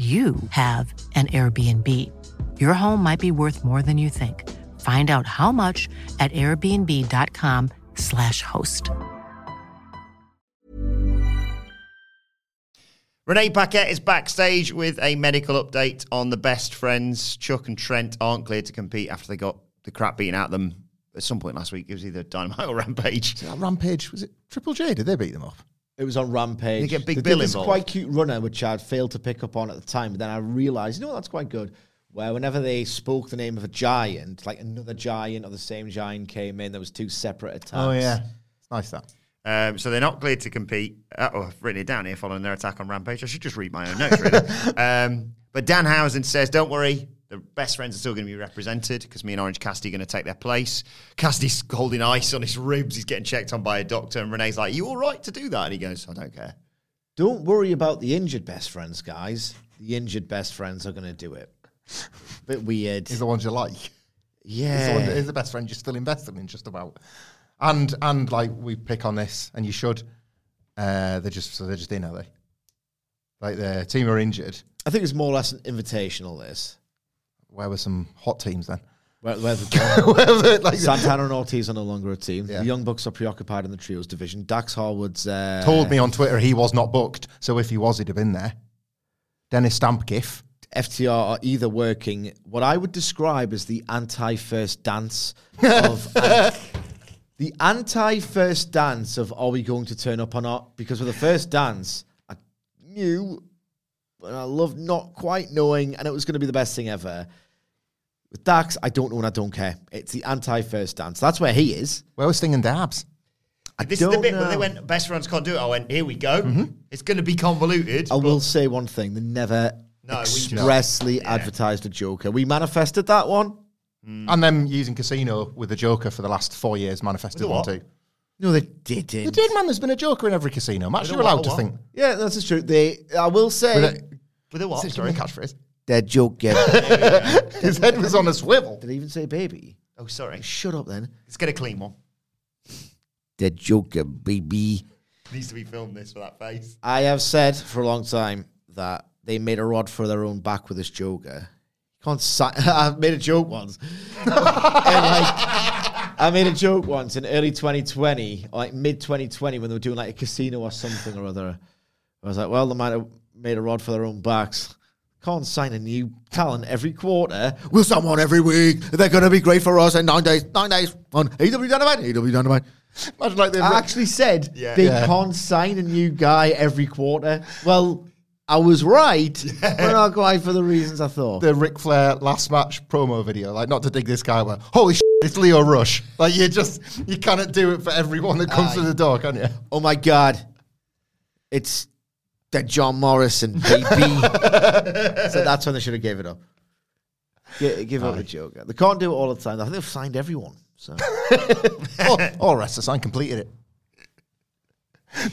you have an Airbnb. Your home might be worth more than you think. Find out how much at airbnb.com/slash host. Renee Paquette is backstage with a medical update on the best friends. Chuck and Trent aren't cleared to compete after they got the crap beaten out of them at some point last week. It was either Dynamite or Rampage. Rampage was it Triple J? Did they beat them up? It was on Rampage. They get Big They Bill did this involved. quite cute runner, which I'd failed to pick up on at the time. But then I realised, you know, what, that's quite good. Where whenever they spoke the name of a giant, like another giant or the same giant came in, there was two separate attacks. Oh yeah, it's nice that. Um, so they're not cleared to compete. Uh, oh, I've written it down here following their attack on Rampage. I should just read my own notes, really. um, but Danhausen says, don't worry, the best friends are still going to be represented because me and Orange Cassidy are going to take their place. Cassidy's holding ice on his ribs. He's getting checked on by a doctor. And Renee's like, you all right to do that? And he goes, I don't care. Don't worry about the injured best friends, guys. The injured best friends are going to do it. Bit weird. Is the ones you like. Yeah. Is the, one that is the best friend you're still invested in, just about. And and like we pick on this, and you should. Uh, they're just so they're just in, are they? Like the team are injured. I think it's more or less an invitational. This Where were some hot teams then? where, where the Where were, like, Santana and Ortiz are no longer a team. Yeah. The Young Bucks are preoccupied in the trios division. Dax Harwood's uh, told me on Twitter he was not booked. So if he was, he'd have been there. Dennis Stamp gif. FTR are either working what I would describe as the anti-first dance of an- the anti-first dance of are we going to turn up or not? Because with the first dance, I knew and I love not quite knowing, and it was going to be the best thing ever. With Dax, I don't know and I don't care. It's the anti-first dance. That's where he is. Where was Sting and Dabs? I This is the don't bit where they went, best friends can't do it. I went, here we go. Mm-hmm. It's going to be convoluted. I will say one thing: they never No, we- expressly Yeah. advertised a Joker. We manifested that one. Mm. And then using Casino with a Joker for the last four years manifested one too. No, they didn't. They did, man. There's been a Joker in every casino. Match, With a you're what, allowed to what? think. Yeah, that's just true. They, I will say, With a, With a what? Give Sorry. me a catchphrase. they're joking. His head was on a swivel. Did I even say baby? Oh, sorry. Shut up then. Let's get a clean one. They're joking, baby. Needs to be filmed this for that face. I have said for a long time that they made a rod for their own back with this Joker. Can't si- I've made a joke once. And, like, I made a joke once in early 2020, like mid 2020, when they were doing like a casino or something or other. I was like, well, they might have made a rod for their own backs. Can't sign a new talent every quarter. We'll sign one every week. They're going to be great for us in nine days. Nine days on AW Dynamite. AW Dynamite. Imagine like they I actually said they Yeah. can't sign a new guy every quarter. Well, I was right, but not quite for the reasons I thought. the Ric Flair last match promo video. Like, not to dig this guy, but holy shit, it's Lio Rush. Like, you just, you cannot do it for everyone that comes to the door, can you? oh my God. It's that John Morrison, baby. so that's when they should have gave it up. Gi- give up the Joker. They can't do it all the time. I think they've signed everyone. So all, all rest I completed it.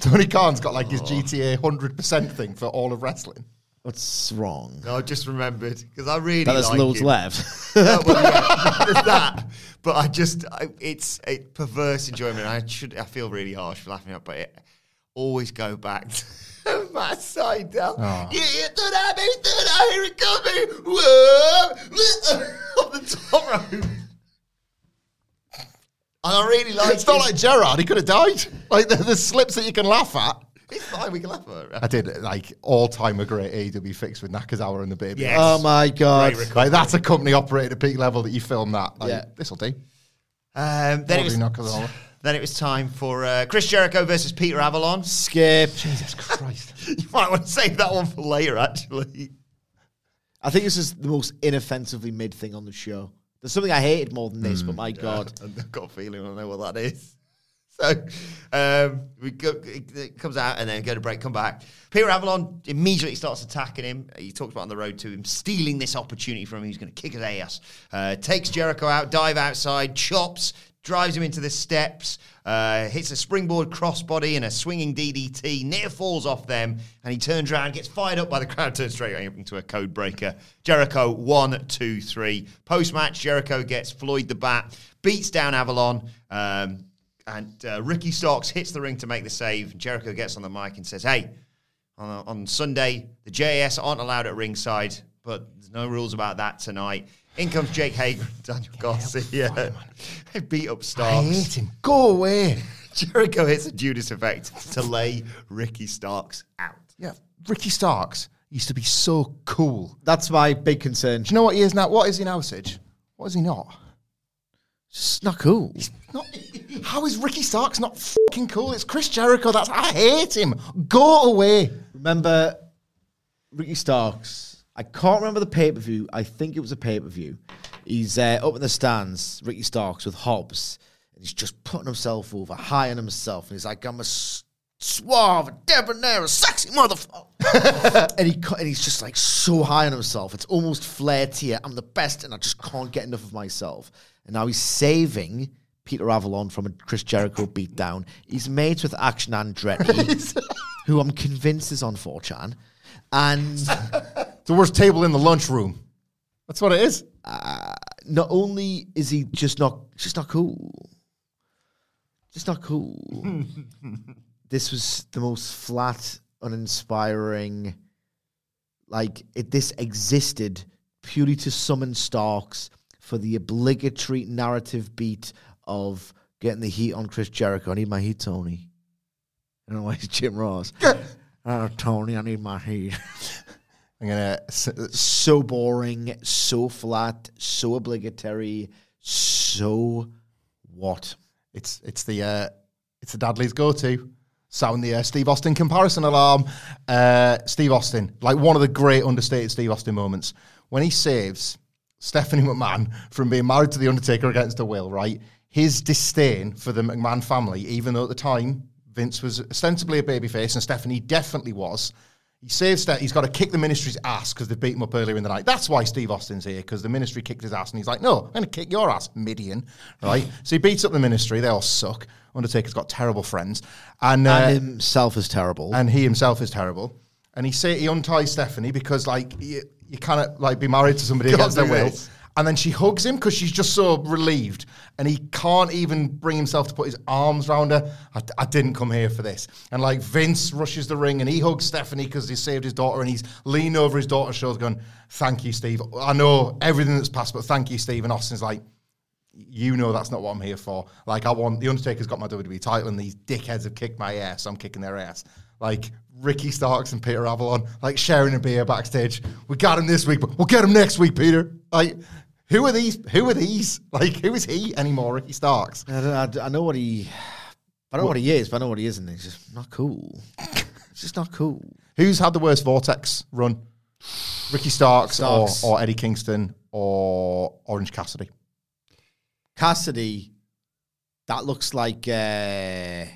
Tony Khan's got like his GTA 100% thing for all of wrestling. What's wrong? No, I just remembered because I really That there's like loads him. left. No, well, yeah, there's that. But I just, I, it's a perverse enjoyment. I should, I feel really harsh for laughing at, it, but it, always go back to Matt Sydal. Oh. Yeah, yeah, do that, baby, do that. Here it comes, baby. Whoa, on the top rope. And I really like It's not like Gerard, he could have died. Like, the, the slips that you can laugh at. It's fine, we can laugh at it. I did, like, all time a great AEW fix with Nakazawa and the baby. Yes. oh my God. Like, that's a company operated at peak level that you film that. Like, Yeah. this'll do. Um, then, it was, Nakazawa. then it was time for uh, Chris Jericho versus Peter Avalon. Skip. Jesus Christ. You might want to save that one for later, actually. I think this is the most inoffensively mid thing on the show. There's something I hated more than this, but my God. I've got a feeling I know what that is. So um, we go, it, comes out and then go to break, come back. Peter Avalon immediately starts attacking him. He talks about on the road to him stealing this opportunity from him. He's going to kick his ass. Uh, takes Jericho out, dive outside, chops, drives him into the steps, uh, hits a springboard crossbody and a swinging DDT, near falls off them, and he turns around, gets fired up by the crowd, turns straight into a code breaker. Jericho, one, two, three. Post match, Jericho gets Floyd the Bat, beats down Avalon. Um, and uh, Ricky Starks hits the ring to make the save. Jericho gets on the mic and says, Hey, on, on Sunday, the JAS aren't allowed at ringside, but there's no rules about that tonight. In comes Jake Hager, Daniel Garcia. They beat up Starks. I Starks. hate him. Go away. Jericho hits a Judas effect to lay Ricky Starks out. Yeah, Ricky Starks used to be so cool. That's my big concern. Do you know what he is now? What is he now, Sidge? What is he not? It's not cool. Not, how is Ricky Starks not fucking cool? It's Chris Jericho. That's I hate him. Go away. Remember Ricky Starks? I can't remember the pay per view. I think it was a pay per view. He's uh, up in the stands, Ricky Starks with Hobbs, and he's just putting himself over, high on himself, and he's like, "I'm a s- suave, a debonair, a sexy motherfucker," and he cu- and he's just like so high on himself. It's almost flair tier. I'm the best, and I just can't get enough of myself. And now he's saving. Peter Avalon from a Chris Jericho beatdown. He's mates with Action Andretti, who I'm convinced is on 4chan. And The worst table in the lunchroom. That's what it is. Uh, not only is he just not just not cool, just not cool. this was the most flat, uninspiring. Like it, this existed purely to summon Starks for the obligatory narrative beat of getting the heat on Chris Jericho. I need my heat, Tony. I don't know why he's Jim Ross. uh, Tony, I need my heat. I'm gonna. so boring, so flat, so obligatory, so what? It's it's the uh, it's the Dadley's go-to. Sound the uh, Steve Austin comparison alarm. Uh, Steve Austin, like one of the great understated Steve Austin moments when he saves Stephanie McMahon from being married to the Undertaker against her will. Right, his disdain for the McMahon family, even though at the time Vince was ostensibly a babyface and Stephanie definitely was. He saves that he's got to kick the ministry's ass because they beat him up earlier in the night. That's why Steve Austin's here because the ministry kicked his ass, and he's like, "No, I'm going to kick your ass, Midian." Right? so he beats up the ministry. They all suck. Undertaker's got terrible friends, and uh, and himself is terrible. and he himself is terrible. And he say he unties Stephanie because like you cannot like be married to somebody Can't against their will. And then she hugs him because she's just so relieved, and he can't even bring himself to put his arms around her. I, I didn't come here for this. And like Vince rushes the ring, and he hugs Stephanie because he saved his daughter, and he's leaning over his daughter's shoulder, going, "Thank you, Steve. I know everything that's passed, but thank you, Steve." And Austin's like, you know that's not what I'm here for. Like I want the Undertaker's got my WWE title, and these dickheads have kicked my ass. So I'm kicking their ass. Like Ricky Starks and Peter Avalon, like sharing a beer backstage. We got him this week, but we'll get him next week, Peter. Like, who are these? Who are these? Like, who is he anymore? Ricky Starks. I, don't- I, I know what he. I don't know what he is, but I know what he isn't. He's just not cool. It's just not cool. Who's had the worst Vortex run? Ricky Starks, Starks. Or, or Eddie Kingston or Orange Cassidy. Cassidy, that looks like uh, I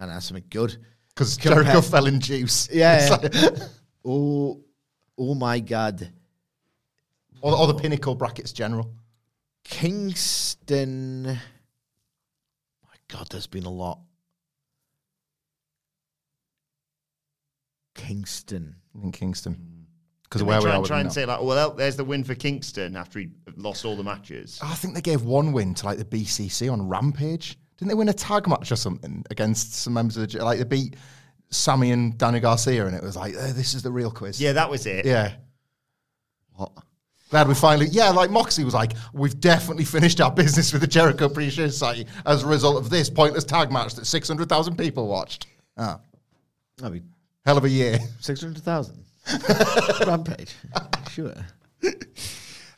don't know something good. Because Compare- Jericho fell in juice. Yeah, yeah. like- Oh, oh my God, or, or the Pinnacle brackets general. Kingston. My God, there's been a lot. Kingston. in Kingston. Mm. Because Did of where we try, are and with try and now. say like, well, there's the win for Kingston after he lost all the matches. I think they gave one win to like the BCC on Rampage. Didn't they win a tag match or something against some members of the like they beat Sammy and Danny Garcia and it was like "Eh, this is the real quiz. Yeah, that was it. yeah. What? Glad we finally yeah like Moxley was like we've definitely finished our business with the Jericho Appreciation Society as a result of this pointless tag match that six hundred thousand people watched. Ah, I mean, hell of a year. six hundred thousand. Rampage. Sure.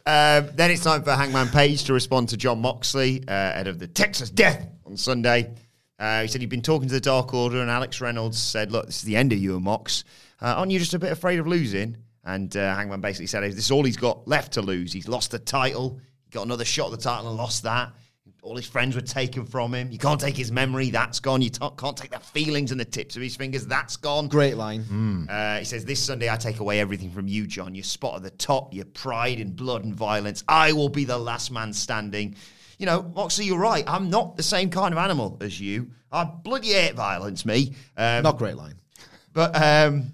Um, then it's time for Hangman Page to respond to Jon Moxley uh, ahead of the Texas Death on Sunday. Uh, he said he'd been talking to the Dark Order, and Alex Reynolds said, "Look, this is the end of you and Mox. Uh, aren't you just a bit afraid of losing?" And uh, Hangman basically said, "This is all he's got left to lose. He's lost the title. He got another shot at the title and lost that. All his friends were taken from him. You can't take his memory. That's gone. You t- can't take the feelings and the tips of his fingers. That's gone. Great line. Uh, he says, This Sunday, I take away everything from you, Jon. Your spot at the top, your pride in blood and violence. I will be the last man standing. You know, Moxley, you're right. I'm not the same kind of animal as you. I bloody hate violence, me. Um, Not great line. but um,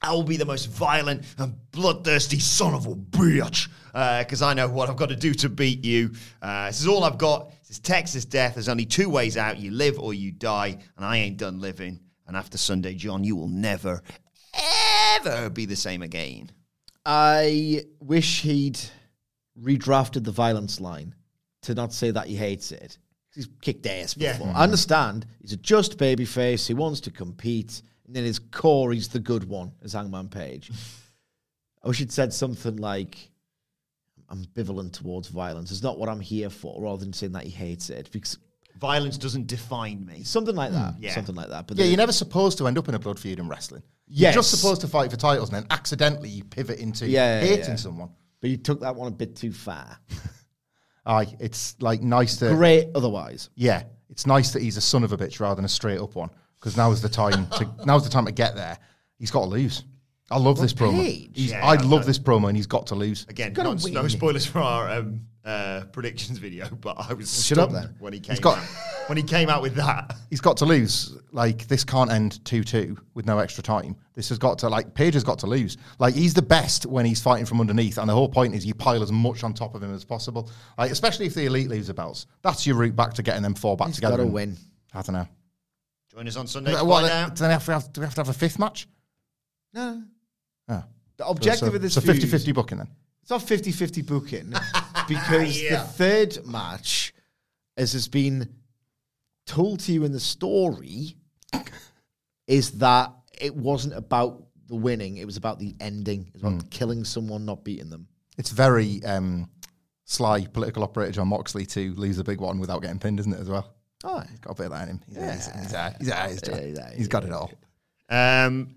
I will be the most violent and bloodthirsty son of a bitch because I know what I've got to do to beat you. Uh, this is all I've got. This is Texas death. There's only two ways out you live or you die, and I ain't done living. And after Sunday, Jon, you will never, ever be the same again. I wish he'd redrafted the violence line to not say that he hates it. He's kicked ass Yeah. before. I understand. He's a just babyface. He wants to compete. And in his core, he's the good one, as Hangman Page. I wish he'd said something like, I'm ambivalent towards violence. It's not what I'm here for, rather than saying that he hates it. Because Violence doesn't define me. something like that. Yeah. Something like that. But Yeah, then- you're never supposed to end up in a blood feud in wrestling. Yes. You're just supposed to fight for titles and then accidentally you pivot into Yeah, yeah, hating yeah. someone. but you took that one a bit too far. Aye, it's like nice to. Great otherwise. Yeah, it's nice that he's a son of a bitch rather than a straight up one because now's the time to now's the time to get there. He's got to lose. I love this promo. Page? He's, Yeah, I I love know. this promo, and he's got to lose. Again, gotta not, no spoilers for our um, uh, predictions video, but I was Shut up stunned then. when he came He's got- out. when he came out with that. He's got to lose. Like this can't end two two with no extra time. This has got to like Page has got to lose. Like he's the best when he's fighting from underneath, and the whole point is you pile as much on top of him as possible. Like especially if the elite leaves the belts, that's your route back to getting them four back He's together. got to and- win. I don't know. Join us on Sunday. to What, find out. do, they have to have, do we have to have a fifth match? No. Oh. The objective so, of this so feud- 50-50 booking then. It's not 50 50 booking because Yeah. the third match, as has been told to you in the story, is that it wasn't about the winning, it was about the ending. It was about killing someone, not beating them. It's very um, sly political operator Jon Moxley to lose a big one without getting pinned, isn't it, as well? Oh, He's got a bit of that in him. He's, he's, he's, he's, he's, he's, Yeah, yeah, he's got it all. Um,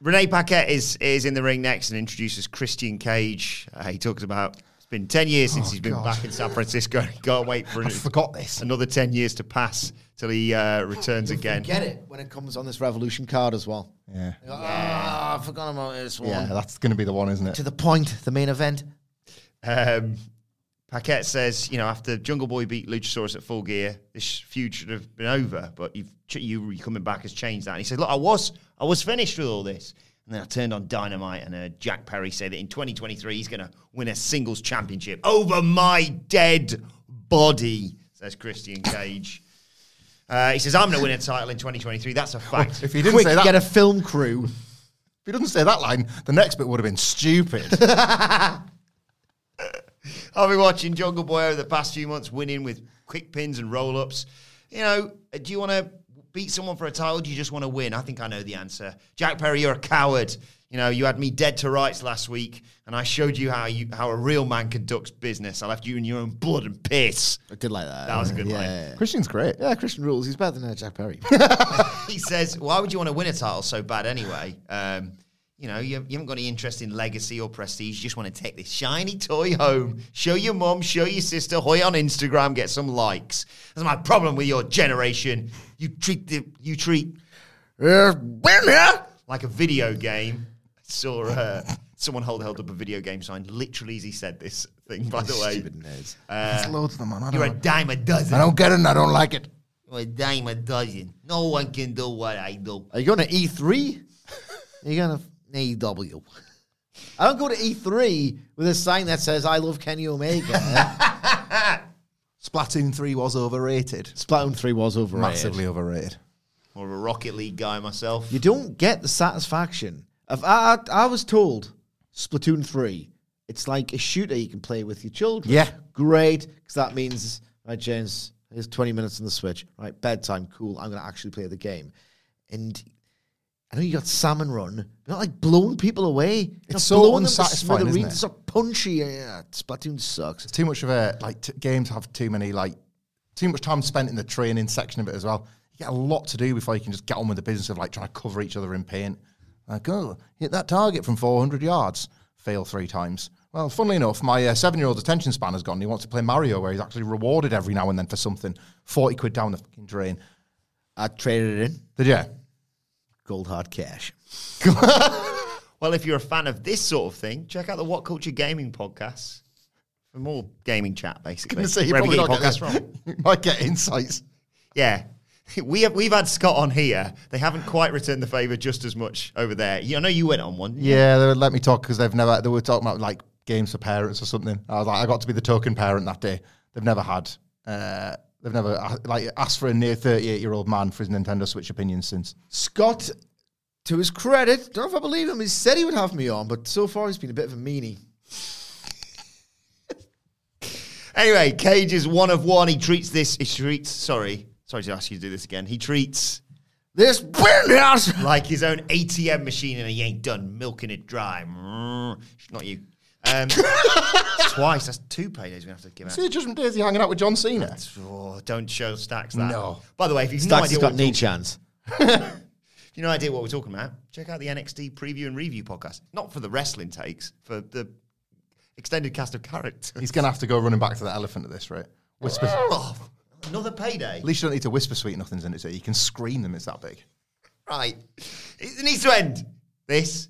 Renee Paquette is is in the ring next and introduces Christian Cage. Uh, he talks about it's been ten years since Oh, he's been God. back in San Francisco. He can't wait for I forgot this. another ten years to pass till he uh, returns again. Get it when it comes on this Revolution card as well. Yeah. Ah, I forgot about this one. Yeah, that's going to be the one, isn't it? To the point, the main event. Um, Paquette says, you know, after Jungle Boy beat Luchasaurus at Full Gear, this feud should have been over, but you've ch- you you coming back has changed that. And he said, look, I was I was finished with all this, and then I turned on Dynamite, and uh, Jack Perry say that in 2023 he's going to win a singles championship over my dead body. Says Christian Cage. Uh, he says, I'm going to win a title in 2023. That's a fact. If he didn't Quick, say that, get a film crew. if he doesn't say that line, the next bit would have been stupid. I've been watching Jungle Boy over the past few months, winning with quick pins and roll ups. You know, do you want to beat someone for a title? Do you just want to win? I think I know the answer. Jack Perry, you're a coward. You know, you had me dead to rights last week, and I showed you how you how a real man conducts business. I left you in your own blood and piss. I did like that. That was a good yeah, line. Yeah, Christian's great. yeah, Christian rules. He's better than uh, Jack Perry. he says, "Why would you want to win a title so bad anyway? Um, you know, you, you haven't got any interest in legacy or prestige. You just want to take this shiny toy home, show your mum, show your sister, hoy on Instagram, get some likes. That's my problem with your generation. You treat the you treat like a video game. I saw uh, someone hold held up a video game sign, literally as he said this thing. By the way, Stupid nerds. Uh, loads of them, man. I you're a dime a dozen. I don't get it and I don't like it. You're a dime a dozen. No one can do what I do. Are you going to E3? Are you going to AEW? I don't go to E3 with a sign that says "I love Kenny Omega." Splatoon 3 was overrated. Splatoon 3 was overrated. Massively overrated. More of a Rocket League guy myself. You don't get the satisfaction. Of, I, I, I was told Splatoon 3, it's like a shooter you can play with your children. Yeah. Great, because that means, right, James, here's 20 minutes on the Switch. Right, bedtime, cool. I'm going to actually play the game. And I know you got Salmon Run, but not like blowing people away. It's so blowing them to unsatisfying, isn't it? It's so punchy. Yeah, Splatoon sucks. Too much of a, like, t- games have too many, like, too much time spent in the training section of it as well. You get a lot to do before you can just get on with the business of, like, trying to cover each other in paint. Like, oh, hit that target from 400 yards. Fail three times. Well, funnily enough, my uh, seven year old's attention span has gone. He wants to play Mario, where he's actually rewarded every now and then for something. 40 quid down the fucking drain. I traded it in. Did you? Gold hard cash. Well, if you're a fan of this sort of thing, check out the What Culture Gaming podcast for more gaming chat, basically. Gonna say, you Wherever probably not get from. you might get insights. Yeah. We have, we've had Scott on here. They haven't quite returned the favour just as much over there. You- I know you went on one. Yeah, they would let me talk because they've never. They were talking about like games for parents or something. I was like, I got to be the token parent that day. They've never had. Uh, they've never uh, like asked for a near thirty-eight year old man for his Nintendo Switch opinion since. Scott to his credit, don't know if I believe him. He said he would have me on, but so far he's been a bit of a meanie. Anyway, Cage is one of one. He treats this. He treats. Sorry, sorry to ask you to do this again. He treats This like his own ATM machine, and he ain't done milking it dry. Not you. Um, twice. That's two paydays we have to give out. See the Judgment Day is he hanging out with John Cena? Oh, don't show stacks that. No. By the way, if you've no Stacks idea has what got we're knee talking- chance. if you no idea what we're talking about, check out the NXT preview and review podcast. Not for the wrestling takes, for the extended cast of characters. He's going to have to go running back to the elephant at this rate. Whisper. Oh, another payday. At least you don't need to whisper sweet nothings in it, so you can scream them. It's that big. Right. It needs to end. This.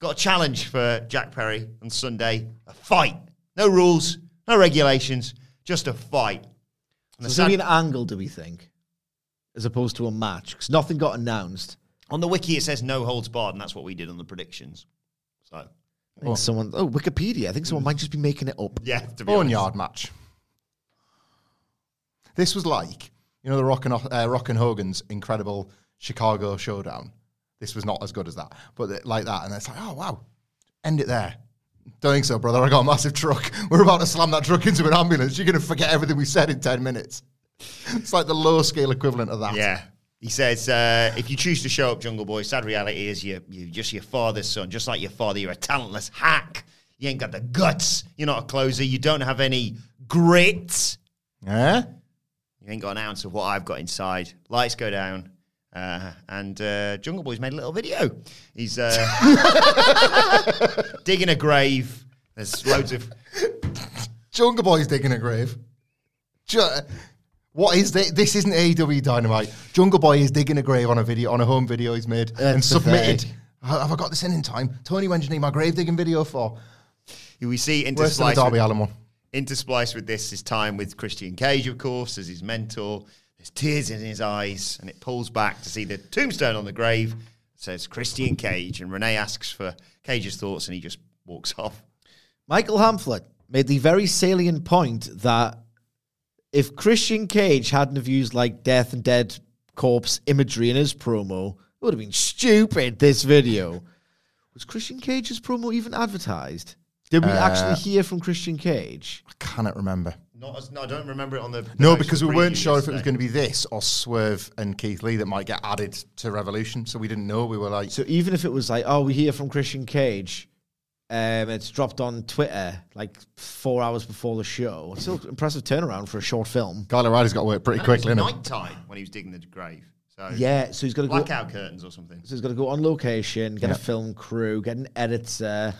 Got a challenge for Jack Perry on Sunday. A fight. No rules, no regulations, just a fight. And So the it's sad- an angle, do we think? As opposed to a match? Because nothing got announced. on the wiki, it says no holds barred, and that's what we did on the predictions. So, I think someone, oh, Wikipedia. I think someone might just be making it up. yeah, to be honest. Boneyard match. This was like, you know, the Rock and, uh, Rock and Hogan's incredible Chicago showdown. This was not as good as that, but like that. And it's like, oh, wow, end it there. Don't think so, brother. I got a massive truck. We're about to slam that truck into an ambulance. You're going to forget everything we said in 10 minutes. It's like the low scale equivalent of that. Yeah. He says, uh, if you choose to show up, Jungle Boy, sad reality is you're, you're just your father's son. Just like your father, you're a talentless hack. You ain't got the guts. You're not a closer. You don't have any grit. Yeah? You ain't got an ounce of what I've got inside. Lights go down. Uh, and uh, Jungle Boy's made a little video. He's uh, digging a grave. There's loads of. Jungle Boy's digging a grave. Ju- what is this? This isn't AEW Dynamite. Jungle Boy is digging a grave on a video, on a home video he's made and submitted. Ha- Have I got this in in time? Tony, when do you need my grave digging video for? We see Worse than the interspliced Darby with, Allin one. interspliced with this his time with Christian Cage, of course, as his mentor. There's tears in his eyes, and it pulls back to see the tombstone on the grave. Says Christian Cage, and Renee asks for Cage's thoughts, and he just walks off. Michael Hamflett made the very salient point that if Christian Cage hadn't have used like death and dead corpse imagery in his promo, it would have been stupid. This video was Christian Cage's promo even advertised? Did we Uh, actually hear from Christian Cage? I cannot remember. Not as, no, I don't remember it on the. No, because we weren't sure if it was going to be this or Swerve and Keith Lee that might get added to Revolution. So we didn't know. We were like, So even if it was like, oh, we hear from Christian Cage, um, it's dropped on Twitter like four hours before the show. It's still impressive turnaround for a short film. Kyle O'Reilly's got to work pretty And it was quickly, innit? night time when he was digging the grave. So Yeah, so he's got to go. blackout curtains or something. So he's got to go on location, get Yeah. a film crew, get an editor.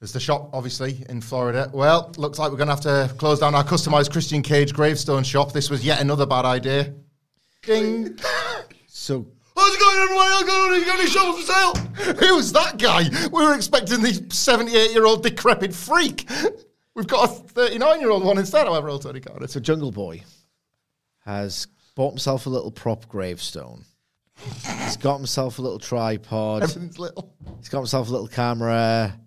There's the shop, obviously, in Florida. Well, looks like we're going to have to close down our customized Christian Cage gravestone shop. This was yet another bad idea. Ding. So How's it going, everyone? How's it going? You got any shovels for sale? Who's that guy? We were expecting the 78 year old decrepit freak. We've got a 39 year old one instead, however old Tony is. So Jungle Boy has bought himself a little prop gravestone. He's got himself a little tripod. Everything's little. He's got himself a little camera.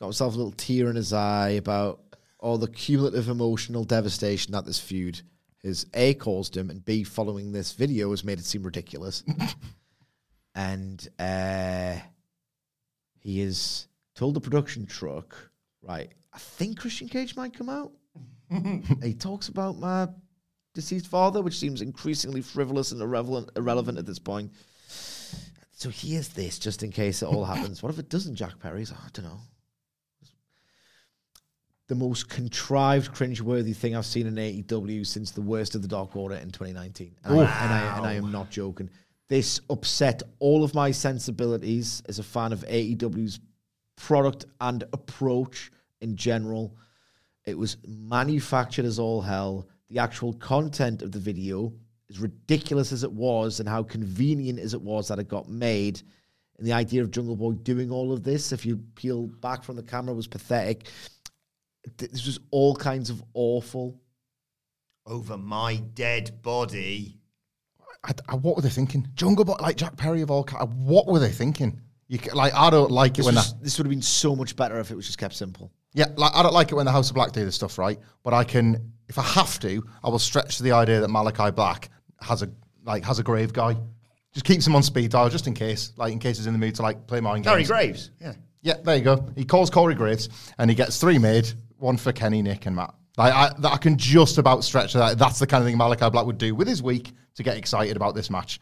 Got himself a little tear in his eye about all the cumulative emotional devastation that this feud has A caused him and B following this video has made it seem ridiculous. and uh, he has told the production truck, right, I think Christian Cage might come out. he talks about my deceased father, which seems increasingly frivolous and irrelevant, irrelevant at this point. So here's this, just in case it all happens. What if it doesn't, Jack Perry's? I don't know. The most contrived, cringe-worthy thing I've seen in AEW since the worst of the Dark Order in 2019, and, I, and, I, and I am not joking. This upset all of my sensibilities as a fan of AEW's product and approach in general. It was manufactured as all hell. The actual content of the video, as ridiculous as it was, and how convenient as it was that it got made, and the idea of Jungle Boy doing all of this, if you peel back from the camera, was pathetic. Th- This was all kinds of awful. Over my dead body. I, I- what were they thinking? Jungle Boy, like Jack Perry of all. Ca- What were they thinking? You like I don't like it This, when was, that. this would have been so much better if it was just kept simple. Yeah, like I don't like it when the House of Black do this stuff, right? But I can, if I have to, I will stretch to the idea that Malachi Black has a like has a grave guy. Just keeps him on speed dial just in case, like in case he's in the mood to like play mind Gary games. Graves. Yeah. Yeah, there you go. He calls Corey Graves and he gets three made, one for Kenny, Nick, and Matt. Like, I, that I can just about stretch that. That's the kind of thing Malachi Black would do with his week to get excited about this match.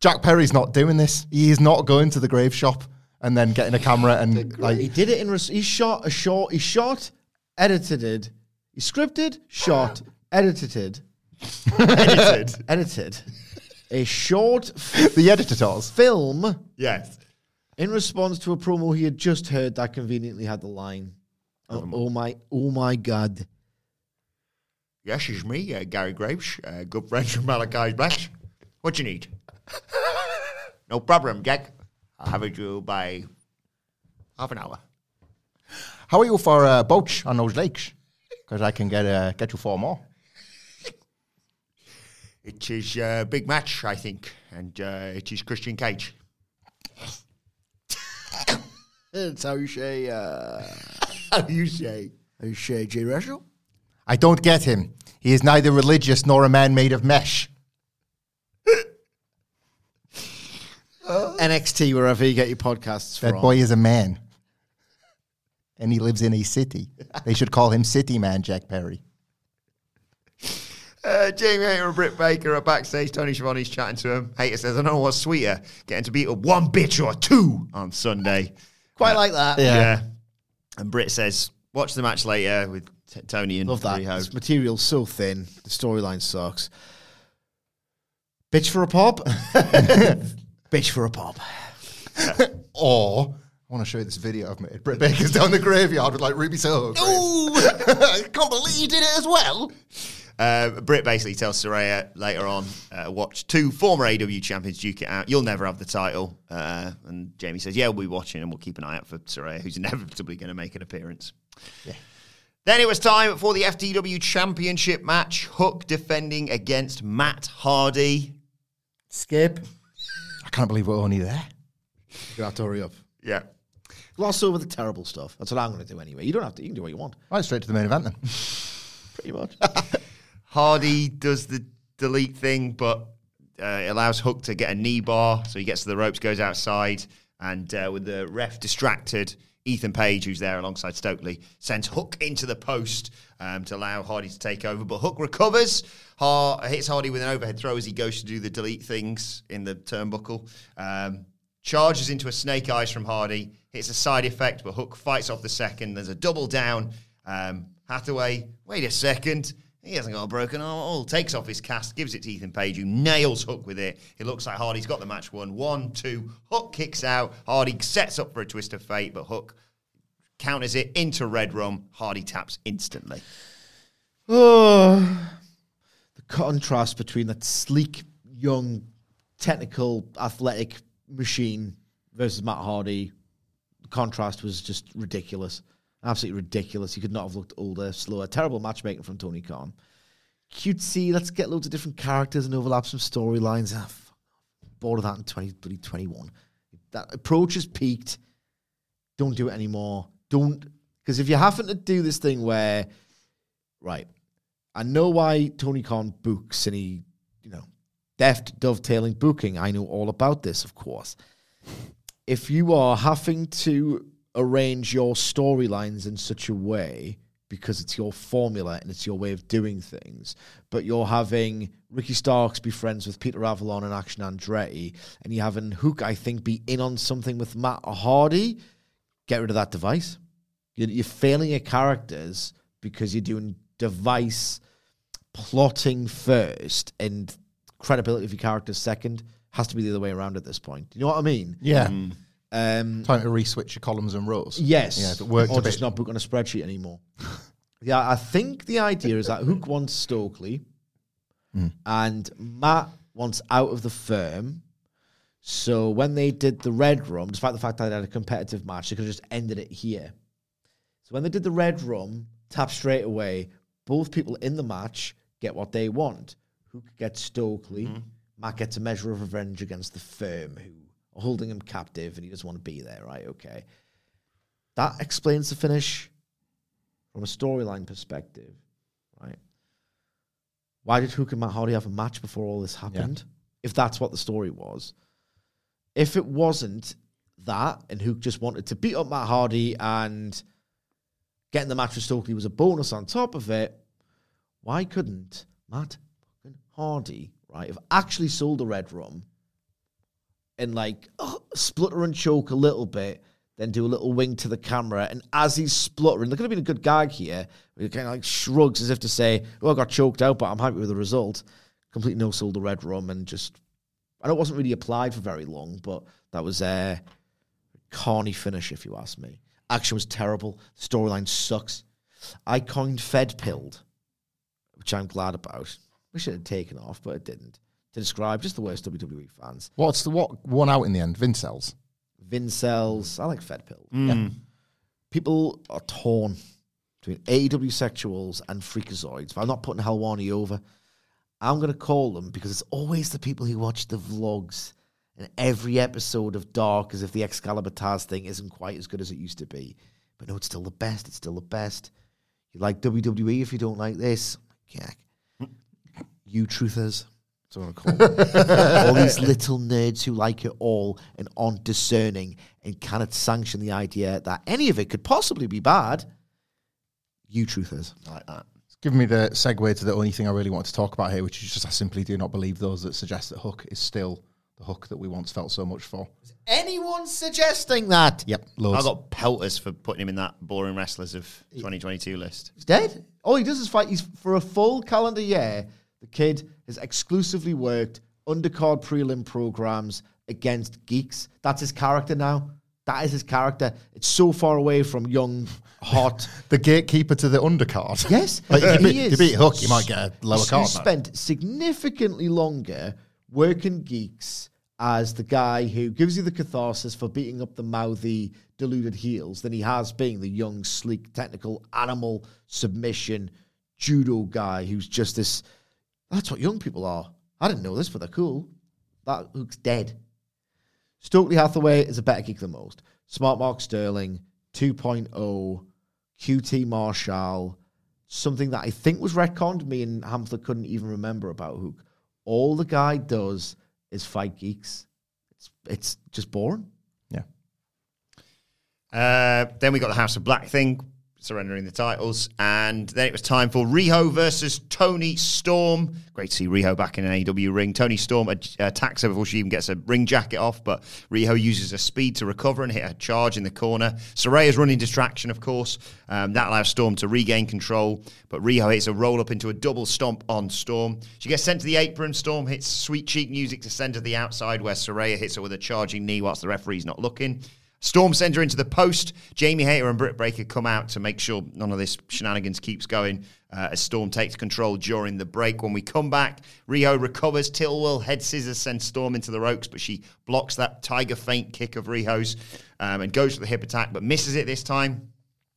Jack Perry's not doing this. He is not going to the grave shop and then getting a camera and like He did it in. Res- he shot a short. He shot, edited it. He scripted, shot, edited, Edited. edited a short f- the editors. film yes. in response to a promo he had just heard that conveniently had the line, "Oh, oh my, oh my god." Yes, it's me, uh, Gary Graves, uh, good friend from Malachi Black. What you need? no problem, Jack. I'll have it you by half an hour. How are you for uh, boats on those lakes? Because I can get uh, get you four more. It is a big match, I think, and uh, it is Christian Cage. That's how you say. How do you say? how you say Jay Russell? I don't get him. He is neither religious nor a man made of mesh. NXT, wherever you get your podcasts from. That from. boy is a man. And he lives in a city. They should call him City Man Jack Perry. Uh, Jamie Hayter and Britt Baker are backstage. Tony Schiavone's chatting to him. Hayter says, I don't know what's sweeter, getting to beat a one bitch or two on Sunday. Quite like that. Yeah. And Britt says, watch the match later with t- Tony and Love that. Riho. This material's so thin. The storyline sucks. Bitch for a pop. Bitch for a pop. Or I want to show you this video I've made. Britt Baker's down the graveyard with like Ruby Soho. I can't believe you did it as well. Uh, Britt basically tells Saraya later on, uh, watch two former AW champions duke it out. You'll never have the title. Uh, and Jamie says, yeah, we'll be watching and we'll keep an eye out for Saraya, who's inevitably going to make an appearance. Then it was time for the FTW Championship match. Hook defending against Matt Hardy. Skip. I can't believe we're only there. You have to hurry up. Yeah. Gloss over the terrible stuff. That's what I'm going to do anyway. You don't have to. You can do what you want. Right, straight to the main event then. Pretty much. Hardy does the delete thing, but uh, it allows Hook to get a knee bar. So he gets to the ropes, goes outside, and uh, with the ref distracted, Ethan Page, who's there alongside Stokely, sends Hook into the post um, to allow Hardy to take over. But Hook recovers, Har- hits Hardy with an overhead throw as he goes to do the delete things in the turnbuckle. Um, charges into a snake eyes from Hardy, hits a side effect, but Hook fights off the second. There's a double down. Um, Hathaway, wait a second. He hasn't got a broken arm at all. Takes off his cast, gives it to Ethan Page, who nails Hook with it. It looks like Hardy's got the match won. One, two. Hook kicks out. Hardy sets up for a twist of fate, but Hook counters it into Red Rum. Hardy taps instantly. Oh, the contrast between that sleek, young, technical, athletic machine versus Matt Hardy, the contrast was just ridiculous. Absolutely ridiculous. He could not have looked older, slower. Terrible matchmaking from Tony Khan. Cutesy, let's get loads of different characters and overlap some storylines. Ah, bored of that in 2021. That approach has peaked. Don't do it anymore. Don't, because if you happen to do this thing where, right, I know why Tony Khan books and he, you know, deft dovetailing booking. I know all about this, of course. If you are having to arrange your storylines in such a way because it's your formula and it's your way of doing things, but you're having Ricky Starks be friends with Peter Avalon and Action Andretti, and you're having Hook, I think, be in on something with Matt Hardy, get rid of that device. You're, you're failing your characters because you're doing device plotting first and credibility of your characters second. Has to be the other way around at this point. You know what I mean? Yeah. Mm. Um, Time to re-switch your columns and rows. Yes. Yeah, if it worked or a bit. just not book on a spreadsheet anymore. yeah, I think the idea is that Hook wants Stokely and Matt wants out of the firm. So when they did the Red Rum, despite the fact that they had a competitive match, they could have just ended it here. So when they did the Red Rum, tap straight away, both people in the match get what they want. Hook gets Stokely, Matt gets a measure of revenge against the firm who holding him captive and he doesn't want to be there, right? Okay. That explains the finish from a storyline perspective, right? Why did Hook and Matt Hardy have a match before all this happened? if that's what the story was. If it wasn't that, and Hook just wanted to beat up Matt Hardy and getting the match with Stokely was a bonus on top of it, why couldn't Matt fucking Hardy, right, have actually sold the red rum and like oh, splutter and choke a little bit, then do a little wink to the camera, and as he's spluttering, there could have been a good gag here. He kind of like shrugs as if to say, "Oh, I got choked out, but I'm happy with the result." Completely no sold the red rum, and just I know it wasn't really applied for very long, but that was a carny finish, if you ask me. Action was terrible. Storyline sucks. I coined Fed pilled, which I'm glad about. We should have taken off, but it didn't. To describe just the worst WWE fans. What's the what won out in the end? Vincels. Vincels. I like Fed pilled. Mm. Yeah. People are torn between AEW sexuals and freakazoids. But I'm not putting Helwani over. I'm going to call them because it's always the people who watch the vlogs and every episode of Dark as if the Excalibur Taz thing isn't quite as good as it used to be. But no, it's still the best. It's still the best. You like WWE if you don't like this. Yeah. Mm. You truthers. That's what I'm to call them. all these little nerds who like it all and aren't discerning and cannot sanction the idea that any of it could possibly be bad. You truthers. I like that. It's given me the segue to the only thing I really want to talk about here, which is just I simply do not believe those that suggest that Hook is still the Hook that we once felt so much for. Anyone suggesting that? Yep, I got pelters for putting him in that boring wrestlers of 2022 list. He's dead. All he does is fight. He's for a full calendar year. The kid has exclusively worked undercard prelim programs against geeks. That's his character now. That is his character. It's so far away from young, hot. the gatekeeper to the undercard. Yes, like if you, he beat, is. you beat Hook, you might get a lower card. he's now. spent significantly longer working geeks as the guy who gives you the catharsis for beating up the mouthy, deluded heels than he has being the young, sleek, technical animal submission judo guy who's just this. That's what young people are. I didn't know this, but they're cool. That looks dead. Stokely Hathaway is a better geek than most. Smart Mark Sterling, 2.0, QT Marshall, something that I think was retconned. Me and Hamflett couldn't even remember about Hook. All the guy does is fight geeks. It's it's just boring. Yeah. Uh, then we got the House of Black thing, surrendering the titles, and then it was time for Riho versus Toni Storm. Great to see Riho back in an AEW ring. Toni Storm attacks her before she even gets a ring jacket off, but Riho uses her speed to recover and hit a charge in the corner. Saraya's running distraction, of course. Um, that allows Storm to regain control, but Riho hits a roll up into a double stomp on Storm. She gets sent to the apron. Storm hits sweet cheek music to send to the outside, where Saraya hits her with a charging knee whilst the referee's not looking. Storm sends her into the post. Jamie Hayter and Britt Baker come out to make sure none of this shenanigans keeps going uh, as Storm takes control during the break. When we come back, Riho recovers. tilt-a-whirl head scissors sends Storm into the ropes, but she blocks that tiger feint kick of Riho's um, and goes for the hip attack, but misses it this time.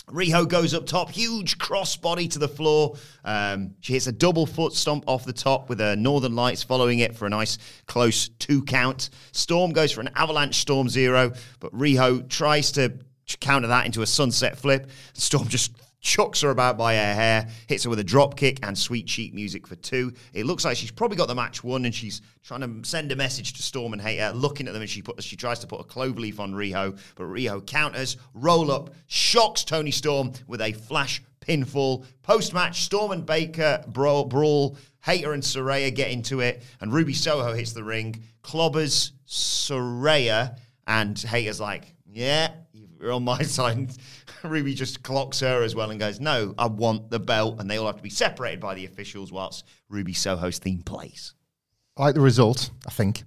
Riho goes up top, huge crossbody to the floor. Um, she hits a double foot stomp off the top with her Northern Lights following it for a nice close two count. Storm goes for an avalanche Storm Zero, but Riho tries to counter that into a sunset flip. Storm just chucks her about by her hair, hits her with a drop kick and sweet cheek music for two. It looks like she's probably got the match won, and she's trying to send a message to Storm and Hayter, looking at them, and she put she tries to put a cloverleaf on Riho, but Riho counters, roll up, shocks Toni Storm with a flash pinfall. Post match, Storm and Baker brawl, brawl. Hayter and Saraya get into it, and Ruby Soho hits the ring, clobbers Saraya, and Hayter's like, yeah, you're on my side. Ruby just clocks her as well and goes, No, I want the belt. And they all have to be separated by the officials whilst Ruby Soho's theme plays. I like the result, I think.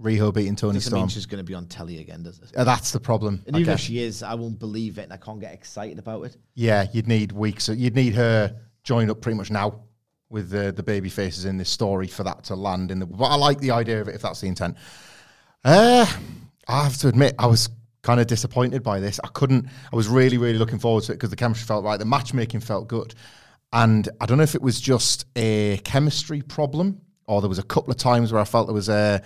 Riho beating Toni Doesn't Storm. mean she's going to be on telly again, does it? Uh, that's the problem. And I even if she is, I won't believe it, and I can't get excited about it. Yeah, you'd need weeks. You'd need her join up pretty much now with the the baby faces in this story for that to land in the. But I like the idea of it if that's the intent. Uh, I have to admit, I was kind of disappointed by this. I couldn't. I was really, really looking forward to it because the chemistry felt right. The matchmaking felt good, and I don't know if it was just a chemistry problem or there was a couple of times where I felt there was a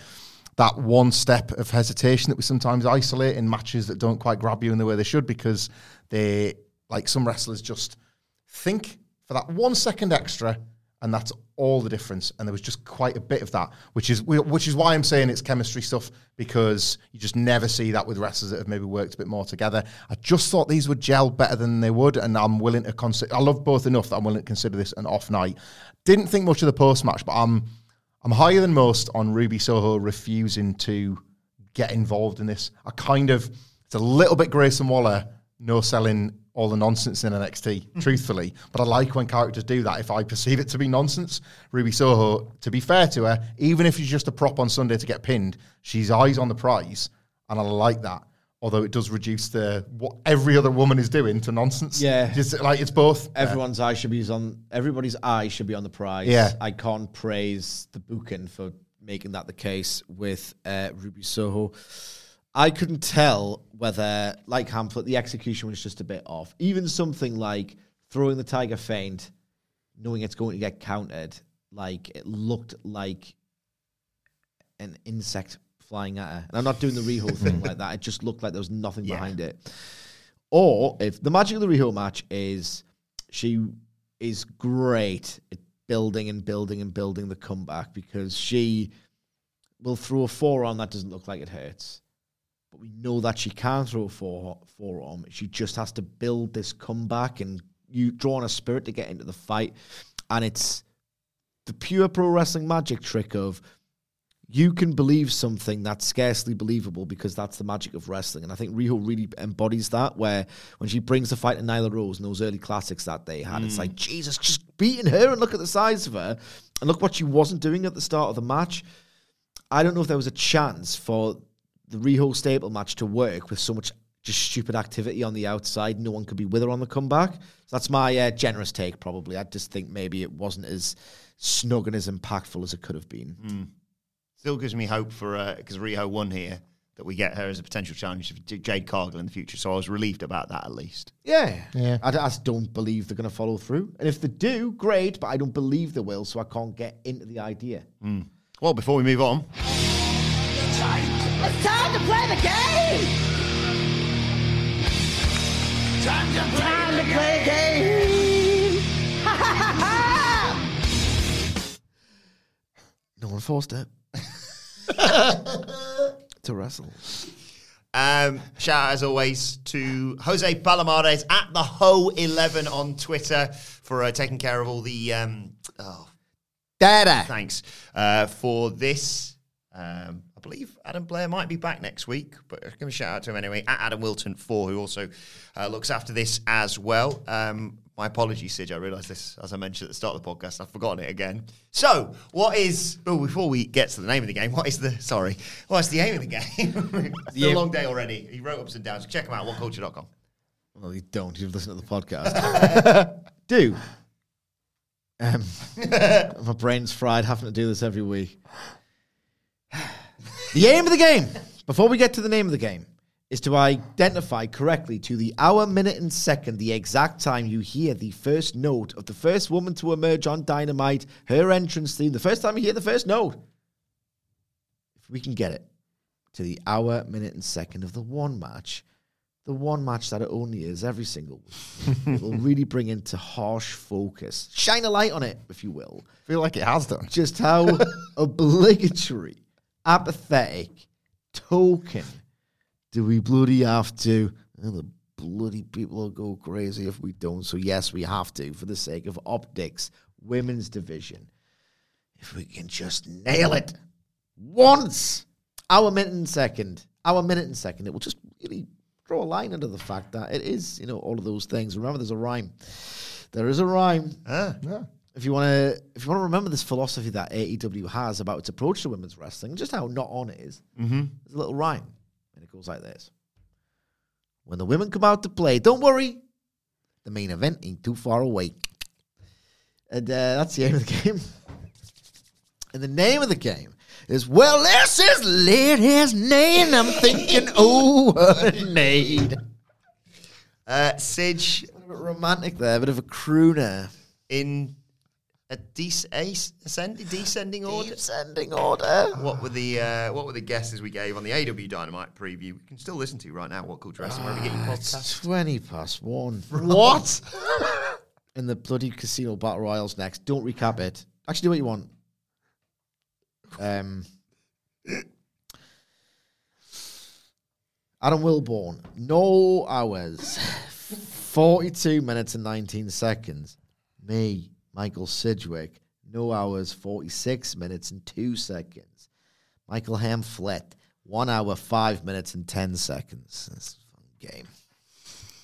that one step of hesitation that we sometimes isolate in matches that don't quite grab you in the way they should because they like some wrestlers just think for that one second extra and that's all the difference. And there was just quite a bit of that, which is which is why I'm saying it's chemistry stuff because you just never see that with wrestlers that have maybe worked a bit more together. I just thought these would gel better than they would, and I'm willing to consider. I love both enough that I'm willing to consider this an off night. Didn't think much of the post match, but I'm I'm higher than most on Ruby Soho refusing to get involved in this. I kind of it's a little bit Grayson Waller no selling all the nonsense in NXT, truthfully. But I like when characters do that if I perceive it to be nonsense. Ruby Soho, to be fair to her, even if she's just a prop on Sunday to get pinned, she's eyes on the prize, and I like that. Although it does reduce the what every other woman is doing to nonsense. Yeah. Just like it's both. Everyone's eye should be on. Everybody's eye should be on the prize. Yeah. I can't praise the booking for making that the case with uh, Ruby Soho. I couldn't tell whether, like Hamflett, the execution was just a bit off. Even something like throwing the tiger feint, knowing it's going to get countered, like it looked like an insect flying at her. And I'm not doing the Riho thing like that. It just looked like there was nothing behind it. Or if the magic of the Riho match is she is great at building and building and building the comeback because she will throw a forearm that doesn't look like it hurts. But we know that she can throw a fore, forearm. She just has to build this comeback and you draw on a spirit to get into the fight. And it's the pure pro wrestling magic trick of you can believe something that's scarcely believable because that's the magic of wrestling. And I think Riho really embodies that, where when she brings the fight to Nyla Rose and those early classics that they had, it's hmm. like, Jesus, just beating her and look at the size of her. And look what she wasn't doing at the start of the match. I don't know if there was a chance for the Riho staple match to work with so much just stupid activity on the outside. No one could be with her on the comeback. So that's my uh, generous take, probably. I just think maybe it wasn't as snug and as impactful as it could have been. Hmm. Still gives me hope for uh, because Riho won here that we get her as a potential challenge for J- Jade Cargill in the future. So I was relieved about that at least. Yeah. Yeah. I, d- I just don't believe they're going to follow through. And if they do, great, but I don't believe they will, so I can't get into the idea. Hmm. Well, before we move on, It's time to play the game! Time to play, time to play the game! Ha ha ha ha! No one forced it. to wrestle. Um, shout out as always to Jose Palomares at the Ho11 on Twitter for uh, taking care of all the. Um, oh, Dada. thanks uh, for this. Um, I believe Adam Blair might be back next week, but I'm going to shout out to him anyway. At Adam Wilton four, who also uh, looks after this as well. Um, my apologies, Sid. I realised this as I mentioned at the start of the podcast. I've forgotten it again. So, what is? Well, before we get to the name of the game, what is the? Sorry, what's the aim of the game? it's been a long day already. He wrote ups and downs. Check him out. Whatculture.com. Well, you don't. You've listened to the podcast. do. Um, my brain's fried having to do this every week. The aim of the game, before we get to the name of the game, is to identify correctly to the hour, minute, and second the exact time you hear the first note of the first woman to emerge on Dynamite, her entrance theme, the first time you hear the first note. If we can get it to the hour, minute, and second of the one match, the one match that it only is every single week, it will really bring into harsh focus, shine a light on it, if you will, feel like it has done. just how obligatory, apathetic, token do we bloody have to? And the bloody people will go crazy if we don't. So yes, we have to for the sake of optics, women's division. If we can just nail it once, our minute and second, our minute and second, it will just really draw a line under the fact that it is, you know, all of those things. Remember, there's a rhyme. There is a rhyme. Ah, If you want to, if you want to remember this philosophy that AEW has about its approach to women's wrestling, just how not on it is, mm-hmm. there's a little rhyme, and it goes like this: When the women come out to play, don't worry, the main event ain't too far away. And uh, that's the aim of the game. And the name of the game is well, this is lady's name. I'm thinking, oh, maid. Uh, bit romantic there, a bit of a crooner. in a dec- ace- ascend- descending order. Descending order. What were the uh, what were the guesses we gave on the AW Dynamite preview? We can still listen to right now. What culture wrestling? Wherever you get your It's podcast. 20 past one. What? in the bloody casino battle royals next. Don't recap it. Actually, do what you want. Um, Adam Wilborn, no hours, 42 minutes and 19 seconds. Me, Michael Sidgwick, no hours, 46 minutes and 2 seconds. Michael Hamflett, 1 hour, 5 minutes and 10 seconds. That's a fun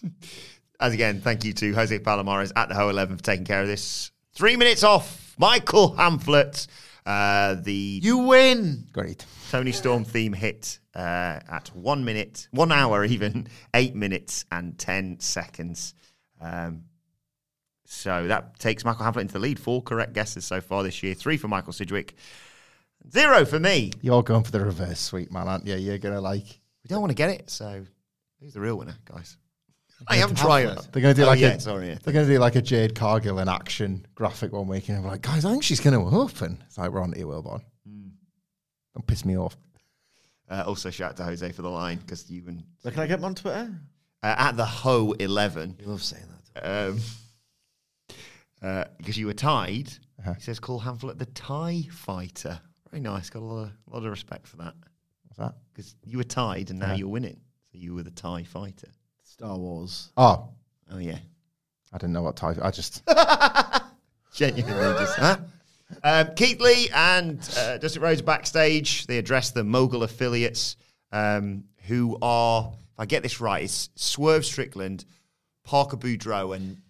game. As again, thank you to Jose Palomares at the Ho 11 for taking care of this. Three minutes off. Michael Hamflett. Uh, the You win! Great. Toni Storm theme hit uh, at one minute, one hour even, eight minutes and 10 seconds. Um, so that takes Michael Hamflett into the lead. Four correct guesses so far this year. Three for Michael Sidgwick. Zero for me. You're going for the reverse sweep, man, aren't you? You're gonna like. We don't want to get it, so who's the real winner, guys? I am trying. They're gonna do Oh, like yeah, a. sorry. yeah. They're gonna do like a Jade Cargill in action graphic one week, and I'm like, guys, I think she's gonna open. It's like we're on to you, Wilborn. Hmm. Don't piss me off. Uh, also, shout out to Jose for the line because you and Where can I get him on Twitter? uh, at the Ho 11. You love saying that. um, uh, because you were tied. Uh-huh. He says, call Hamflett the tie fighter. Very nice. Got a lot of, lot of respect for that. What's that? Because you were tied and now Uh-huh. you're winning. So you were the tie fighter. Star Wars. Oh, Oh, yeah. I didn't know what tie. I just. Genuinely just, huh? Um, Keith Lee and uh, Dustin Rhodes backstage. They address the mogul affiliates um, who are, if I get this right, it's Swerve Strickland, Parker Boudreaux, and uh,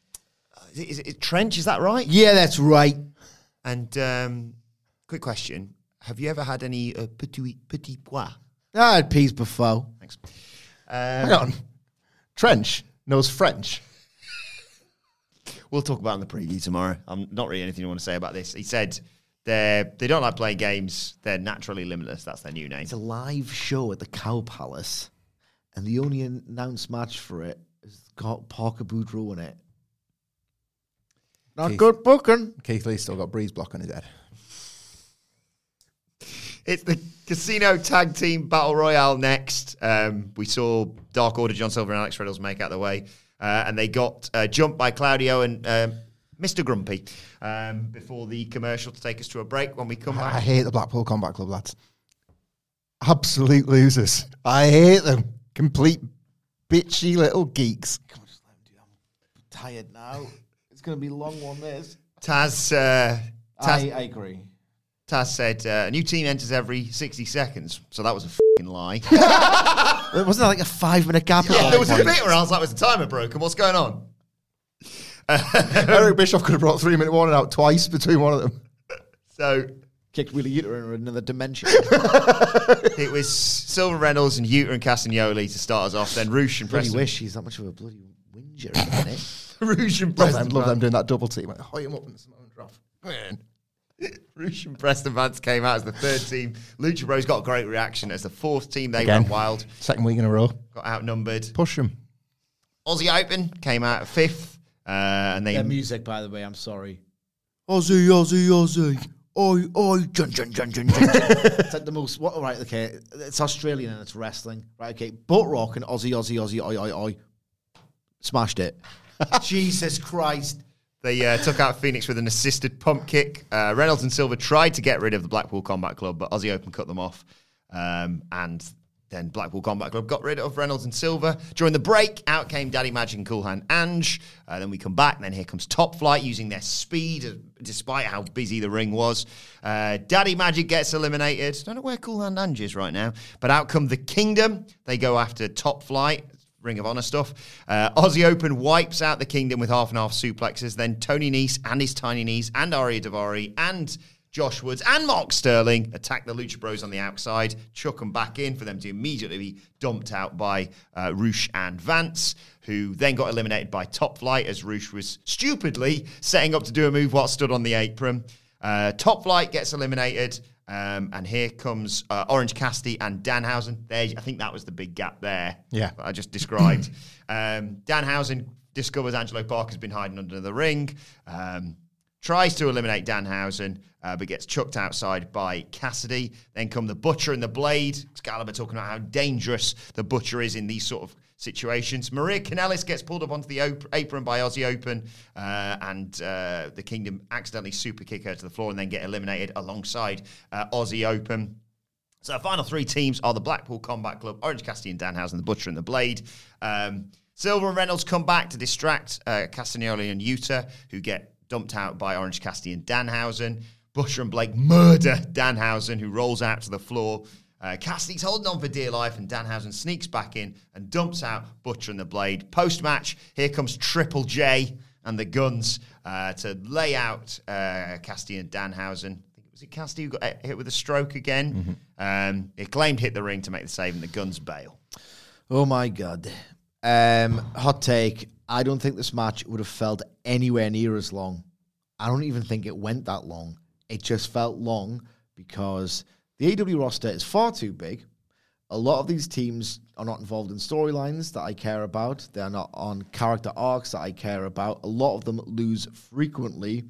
is, it, Trench? Is that right? Yeah, that's right. And um, quick question: Have you ever had any uh, petit petit pois? I had peas before. Thanks. Hang Um, on. Trench knows French. we'll talk about it in the preview tomorrow. I'm not really anything I want to say about this. He said they they don't like playing games. They're naturally limitless. That's their new name. It's a live show at the Cow Palace, and the only announced match for it is got Parker Boudreaux in it. Not Keith. good booking. Keith Lee's still got breeze block on his head. It's the Casino Tag Team Battle Royale next. Um, we saw Dark Order, John Silver, and Alex Reynolds make out the way, uh, and they got uh, jumped by Claudio and um, Mr. Grumpy um, before the commercial to take us to a break. When we come back. I hate the Blackpool Combat Club lads. Absolute losers. I hate them. Complete bitchy little geeks. I'm tired now. It's going to be a long one. This. Taz, uh, Taz, I, I agree. Taz said uh, a new team enters every 60 seconds, so that was a fing lie. Wasn't there like a five minute gap? yeah, there was a point? bit where I was like, was the timer broken? What's going on? Eric Bischoff could have brought three minute warning out twice between one of them. So Kicked Wheeler Yuta in another dimension. it was Silver Reynolds and Yuta and Castagnoli to start us off, then Roosh and bloody Preston. wish he's that much of a bloody whinger at the minute. Roosh and Love Preston. them, love them doing that double team. Like, hoy him up and Simone drop. Man. Roosh and Preston Vance came out as the third team. Lucha Bros got a great reaction as the fourth team. They Again. went wild, Second week in a row. got outnumbered. Push them. Aussie Open came out fifth, uh, and they Their music, by the way, I'm sorry. Aussie, Aussie, Aussie. Oi, oi, jun, jun, jun, jun, jun. jun. it's like the most, what, right, okay, it's Australian and it's wrestling. Right, okay, butt rock and Aussie, Aussie, Aussie, oi, oi, oi. Smashed it. Jesus Christ. They uh, took out Phoenix with an assisted pump kick. Uh, Reynolds and Silver tried to get rid of the Blackpool Combat Club, but Aussie Open cut them off. Um, and then Blackpool Combat Club got rid of Reynolds and Silver. During the break, out came Daddy Magic and Cool Hand Ange. Uh, then we come back, then here comes Top Flight using their speed, uh, despite how busy the ring was. Uh, Daddy Magic gets eliminated. Don't know where Cool Hand Ange is right now, but out come the Kingdom. They go after Top Flight. Ring of Honor stuff. Uh, Aussie Open wipes out the Kingdom with half and half suplexes. Then Tony Nese and his tiny knees and Ariya Daivari and Josh Woods and Mark Sterling attack the Lucha Bros on the outside, chuck them back in for them to immediately be dumped out by uh, Roosh and Vance, who then got eliminated by Top Flight as Roosh was stupidly setting up to do a move while stood on the apron. Uh, Top Flight gets eliminated. Um, and here comes uh, Orange Cassidy and Danhausen. There, I think that was the big gap there. Yeah. I just described. um, Danhausen discovers Angelo Parker's been hiding under the ring. Um, tries to eliminate Danhausen, uh, but gets chucked outside by Cassidy. Then come the Butcher and the Blade. Excalibur talking about how dangerous the Butcher is in these sort of situations. Maria Kanellis gets pulled up onto the op- apron by Aussie Open, uh, and uh, the Kingdom accidentally super kick her to the floor and then get eliminated alongside uh, Aussie Open. So, our final three teams are the Blackpool Combat Club, Orange Cassidy and Danhausen, the Butcher and the Blade. Um, Silver and Reynolds come back to distract uh, Castagnoli and Yuta, who get dumped out by Orange Cassidy and Danhausen. Butcher and Blade murder Danhausen, who rolls out to the floor. Uh, Cassidy's holding on for dear life, and Danhausen sneaks back in and dumps out Butcher and the Blade. Post match, here comes Triple J and the Guns uh, to lay out uh, Cassidy and Danhausen. I think it was it Cassidy who got hit with a stroke again. Um, it claimed hit the ring to make the save, and the Guns bail. Oh my god. Um, hot take. I don't think this match would have felt anywhere near as long. I don't even think it went that long. It just felt long because the AW roster is far too big. A lot of these teams are not involved in storylines that I care about. They are not on character arcs that I care about. A lot of them lose frequently.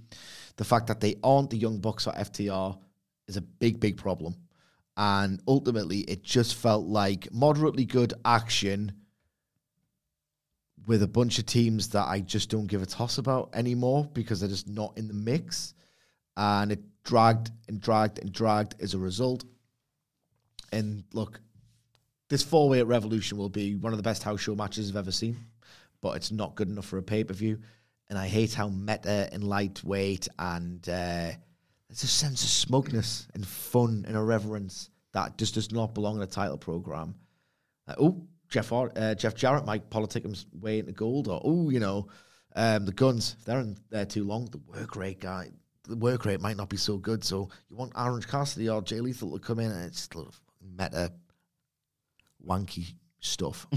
The fact that they aren't the Young Bucks or FTR is a big, big problem. And ultimately, it just felt like moderately good action with a bunch of teams that I just don't give a toss about anymore because they're just not in the mix. And it dragged and dragged and dragged as a result. And look, this four way at Revolution will be one of the best house show matches I've ever seen, but it's not good enough for a pay per view. And I hate how meta and lightweight and uh, there's a sense of smugness and fun and irreverence that just does not belong in a title program. Uh, oh, Jeff uh, Jeff Jarrett might politic his way into gold, or oh, you know, um, the guns if they're in there too long. The work rate guy, the work rate might not be so good. So you want Orange Cassidy or Jay Lethal to come in, and it's sort of meta, wanky stuff.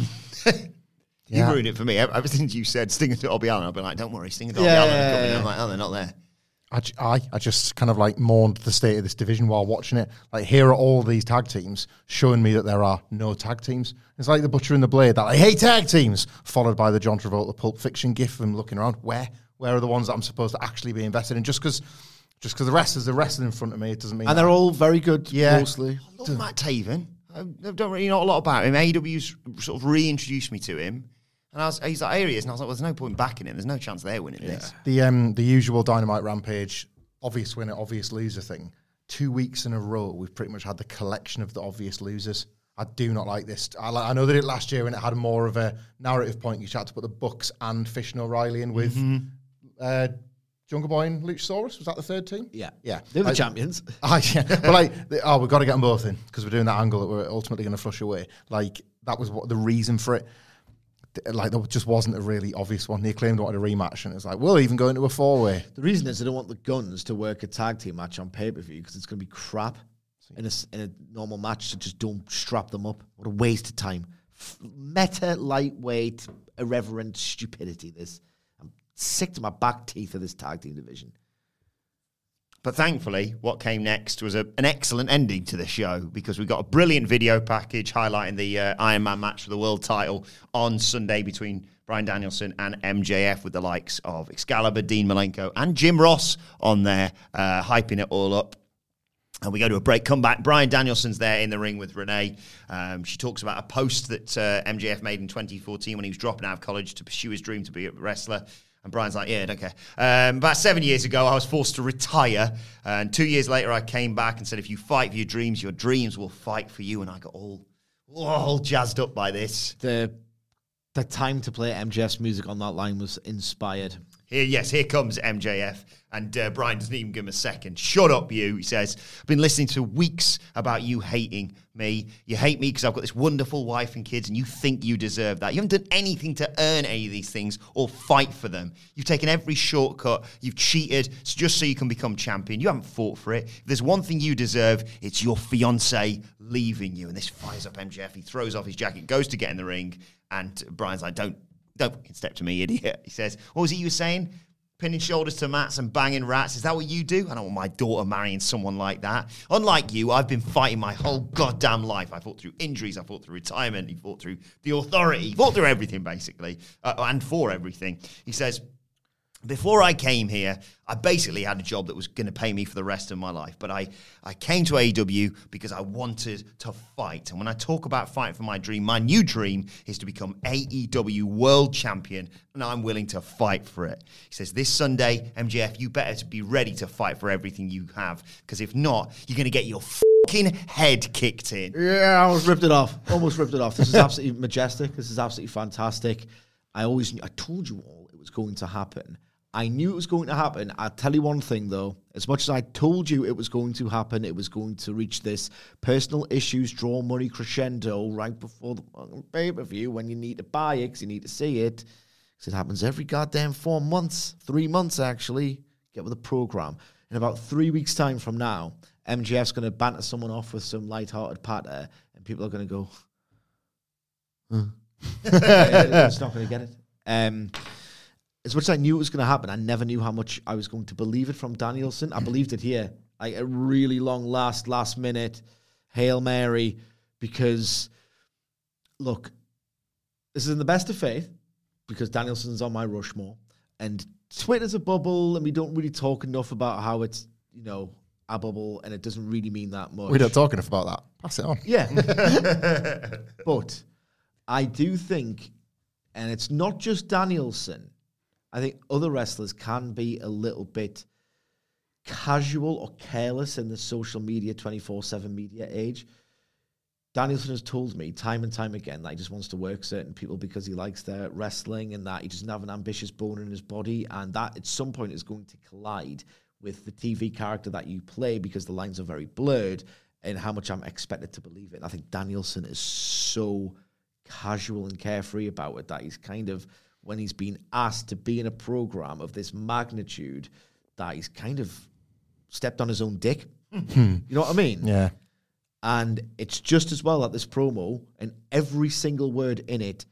You Yeah. ruined it for me. Ever ever since you said Sting and Darby Allin, I've been like, don't worry, Sting and Darby Yeah, Allin are yeah, coming. yeah. I'm like, oh, they're not there. I I just kind of like mourned the state of this division while watching it. Like, here are all these tag teams showing me that there are no tag teams. It's like the Butcher and the Blade that I hate tag teams, followed by the John Travolta Pulp Fiction gif of him looking around. Where, where are the ones that I'm supposed to actually be invested in? Just because, just because the rest is the wrestling in front of me, it doesn't mean. and that- they're all very good, Yeah. mostly. I love Matt Taven. I don't really know a lot about him. AEW's sort of reintroduced me to him. And I was, he's like, here he is. And I was like, well, there's no point backing him. There's no chance they're winning this. the um the usual dynamite rampage obvious winner obvious loser thing two weeks in a row we've pretty much had the collection of the obvious losers i do not like this i, li- I know did it last year when it had more of a narrative point you had to put the bucks and fish and o'reilly in with uh jungle boy and luchasaurus was that the third team Yeah, yeah they're the I- champions. Ah, yeah. But like, the- oh, we've got to get them both in because we're doing that angle that we're ultimately going to flush away. Like, that was what the reason for it. Like, there just wasn't a really obvious one. They claimed they wanted a rematch, and it's like, we'll even go into a four way. The reason is they don't want the guns to work a tag team match on pay per view because it's going to be crap in a, in a normal match. So just don't strap them up. What a waste of time. F- meta, lightweight, irreverent stupidity. This. Sick to my back teeth of this tag team division. But thankfully, what came next was a, an excellent ending to the show because we got a brilliant video package highlighting the uh, Iron Man match for the world title on Sunday between Bryan Danielson and MJF with the likes of Excalibur, Dean Malenko, and Jim Ross on there, uh, hyping it all up. And we go to a break, come back. Bryan Danielson's there in the ring with Renee. Um, she talks about a post that uh, MJF made in 2014 when he was dropping out of college to pursue his dream to be a wrestler. And Bryan's like, yeah, don't care. Um, about seven years ago, I was forced to retire. And two years later, I came back and said, if you fight for your dreams, your dreams will fight for you. And I got all, all jazzed up by this. The the time to play MJF's music on that line was inspired. Here, yes, here comes MJF, and uh, Bryan doesn't even give him a second. Shut up, you. He says, I've been listening to weeks about you hating me. You hate me because I've got this wonderful wife and kids, and you think you deserve that. You haven't done anything to earn any of these things or fight for them. You've taken every shortcut. You've cheated just so you can become champion. You haven't fought for it. If there's one thing you deserve, it's your fiance leaving you. And this fires up MJF. He throws off his jacket, goes to get in the ring, and Bryan's like, don't don't fucking step to me, idiot. He says, What was it you were saying? Pinning shoulders to mats and banging rats. Is that what you do? I don't want my daughter marrying someone like that. Unlike you, I've been fighting my whole goddamn life. I fought through injuries, I fought through retirement, he fought through the authority, he fought through everything, basically, uh, and for everything. He says, before I came here, I basically had a job that was going to pay me for the rest of my life. But I, I came to AEW because I wanted to fight. And when I talk about fighting for my dream, my new dream is to become AEW World Champion, and I'm willing to fight for it. He says, This Sunday, MJF, you better be ready to fight for everything you have, because if not, you're going to get your fucking head kicked in. Yeah, I almost ripped it off. Almost ripped it off. This is absolutely majestic. This is absolutely fantastic. I always I told you all it was going to happen. I knew it was going to happen. I'll tell you one thing though. As much as I told you it was going to happen, it was going to reach this personal issues draw money crescendo right before the pay per view when you need to buy it because you need to see it. Because it happens every goddamn four months, three months actually. Get with the program. In about three weeks' time from now, MJF's going to banter someone off with some light-hearted patter, and people are going to go, it's not going to get it. Um, as much as I knew it was going to happen, I never knew how much I was going to believe it from Danielson. I believed it here, like a really long last, last minute hail mary, because look, this is in the best of faith because Danielson's on my Rushmore, and Twitter's a bubble, and we don't really talk enough about how it's you know a bubble, and it doesn't really mean that much. We don't talk enough about that. Pass it on. Yeah. but I do think, and it's not just Danielson, I think other wrestlers can be a little bit casual or careless in the social media 24 7 media age. Danielson has told me time and time again that he just wants to work certain people because he likes their wrestling and that he doesn't have an ambitious bone in his body, and that at some point is going to collide with the TV character that you play because the lines are very blurred and how much I'm expected to believe it. And I think Danielson is so casual and carefree about it that he's kind of when he's been asked to be in a program of this magnitude that he's kind of stepped on his own dick. you know what I mean? Yeah. And it's just as well that this promo and every single word in it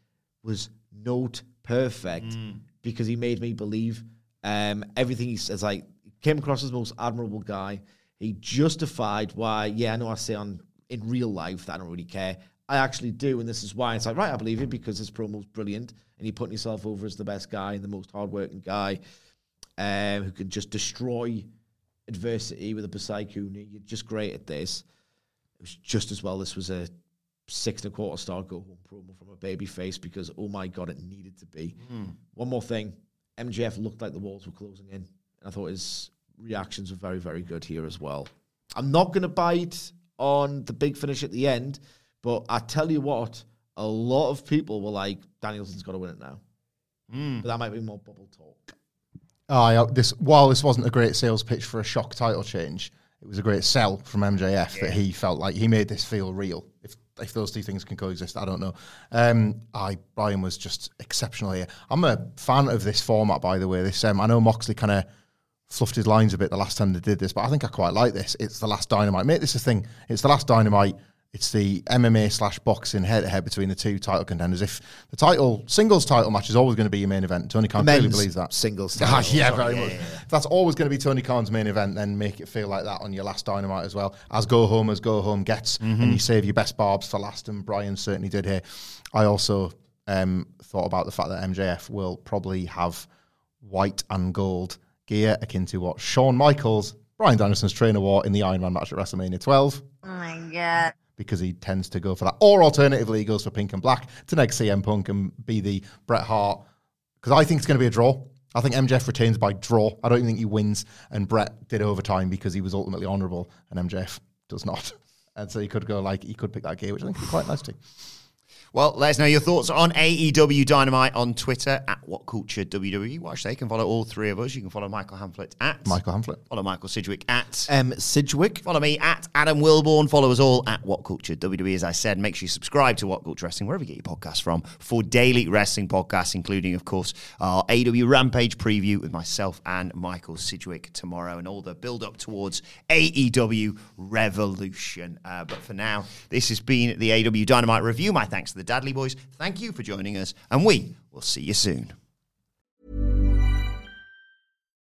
was note perfect because he made me believe um, everything he says. Like, came across as the most admirable guy. He justified why, yeah, I know I say on in real life that I don't really care. I actually do, and this is why. It's like, right, I believe it because this promo's brilliant, and you're putting yourself over as the best guy and the most hardworking guy um, who can just destroy adversity with a Busaiku Knee. You're just great at this. It was just as well this was a six and a quarter star go home promo from a baby face because, oh my God, it needed to be. One more thing MJF looked like the walls were closing in, and I thought his reactions were very, very good here as well. I'm not going to bite on the big finish at the end, but I tell you what, a lot of people were like, Danielson's got to win it now. But that might be more bubble talk. Oh, yeah, this while this wasn't a great sales pitch for a shock title change, it was a great sell from MJF that he felt like he made this feel real. If if those two things can coexist, I don't know. Um, I Bryan was just exceptional here. I'm a fan of this format, by the way. This um, I know Moxley kind of fluffed his lines a bit the last time they did this, but I think I quite like this. It's the last Dynamite. Make this a thing. It's the last Dynamite. It's the MMA slash boxing head to head between the two title contenders. If the title singles title match is always going to be your main event, Tony Khan clearly believes that. singles Ah, title. yeah, Sorry, very much. If that's always going to be Tony Khan's main event, then make it feel like that on your last Dynamite as well. As go home as go home gets, and you save your best barbs for last. And Bryan certainly did here. I also um, thought about the fact that MJF will probably have white and gold gear akin to what Shawn Michaels, Bryan Danielson's trainer, wore in the Iron Man match at WrestleMania 12 Oh my god. Because he tends to go for that. Or alternatively, he goes for pink and black to next CM Punk and be the Bret Hart. Because I think it's going to be a draw. I think MJF retains by draw. I don't think he wins. And Bret did overtime because he was ultimately honourable, and MJF does not. And so he could go like he could pick that gear, which I think would be quite nice too. Well, let us know your thoughts on AEW Dynamite on Twitter at What Culture WWE. Watch, they can follow all three of us. You can follow Michael Hamflett at Michael Hamflett. Follow Michael Sidgwick at Um, Sidgwick. Follow me at Adam Wilborn. Follow us all at What Culture WWE. As I said, make sure you subscribe to What Culture Wrestling, wherever you get your podcasts from, for daily wrestling podcasts, including, of course, our AW Rampage preview with myself and Michael Sidgwick tomorrow and all the build up towards AEW Revolution. Uh, but for now, this has been the AW Dynamite review. My thanks to the Dadley Boys. Thank you for joining us, and we will see you soon.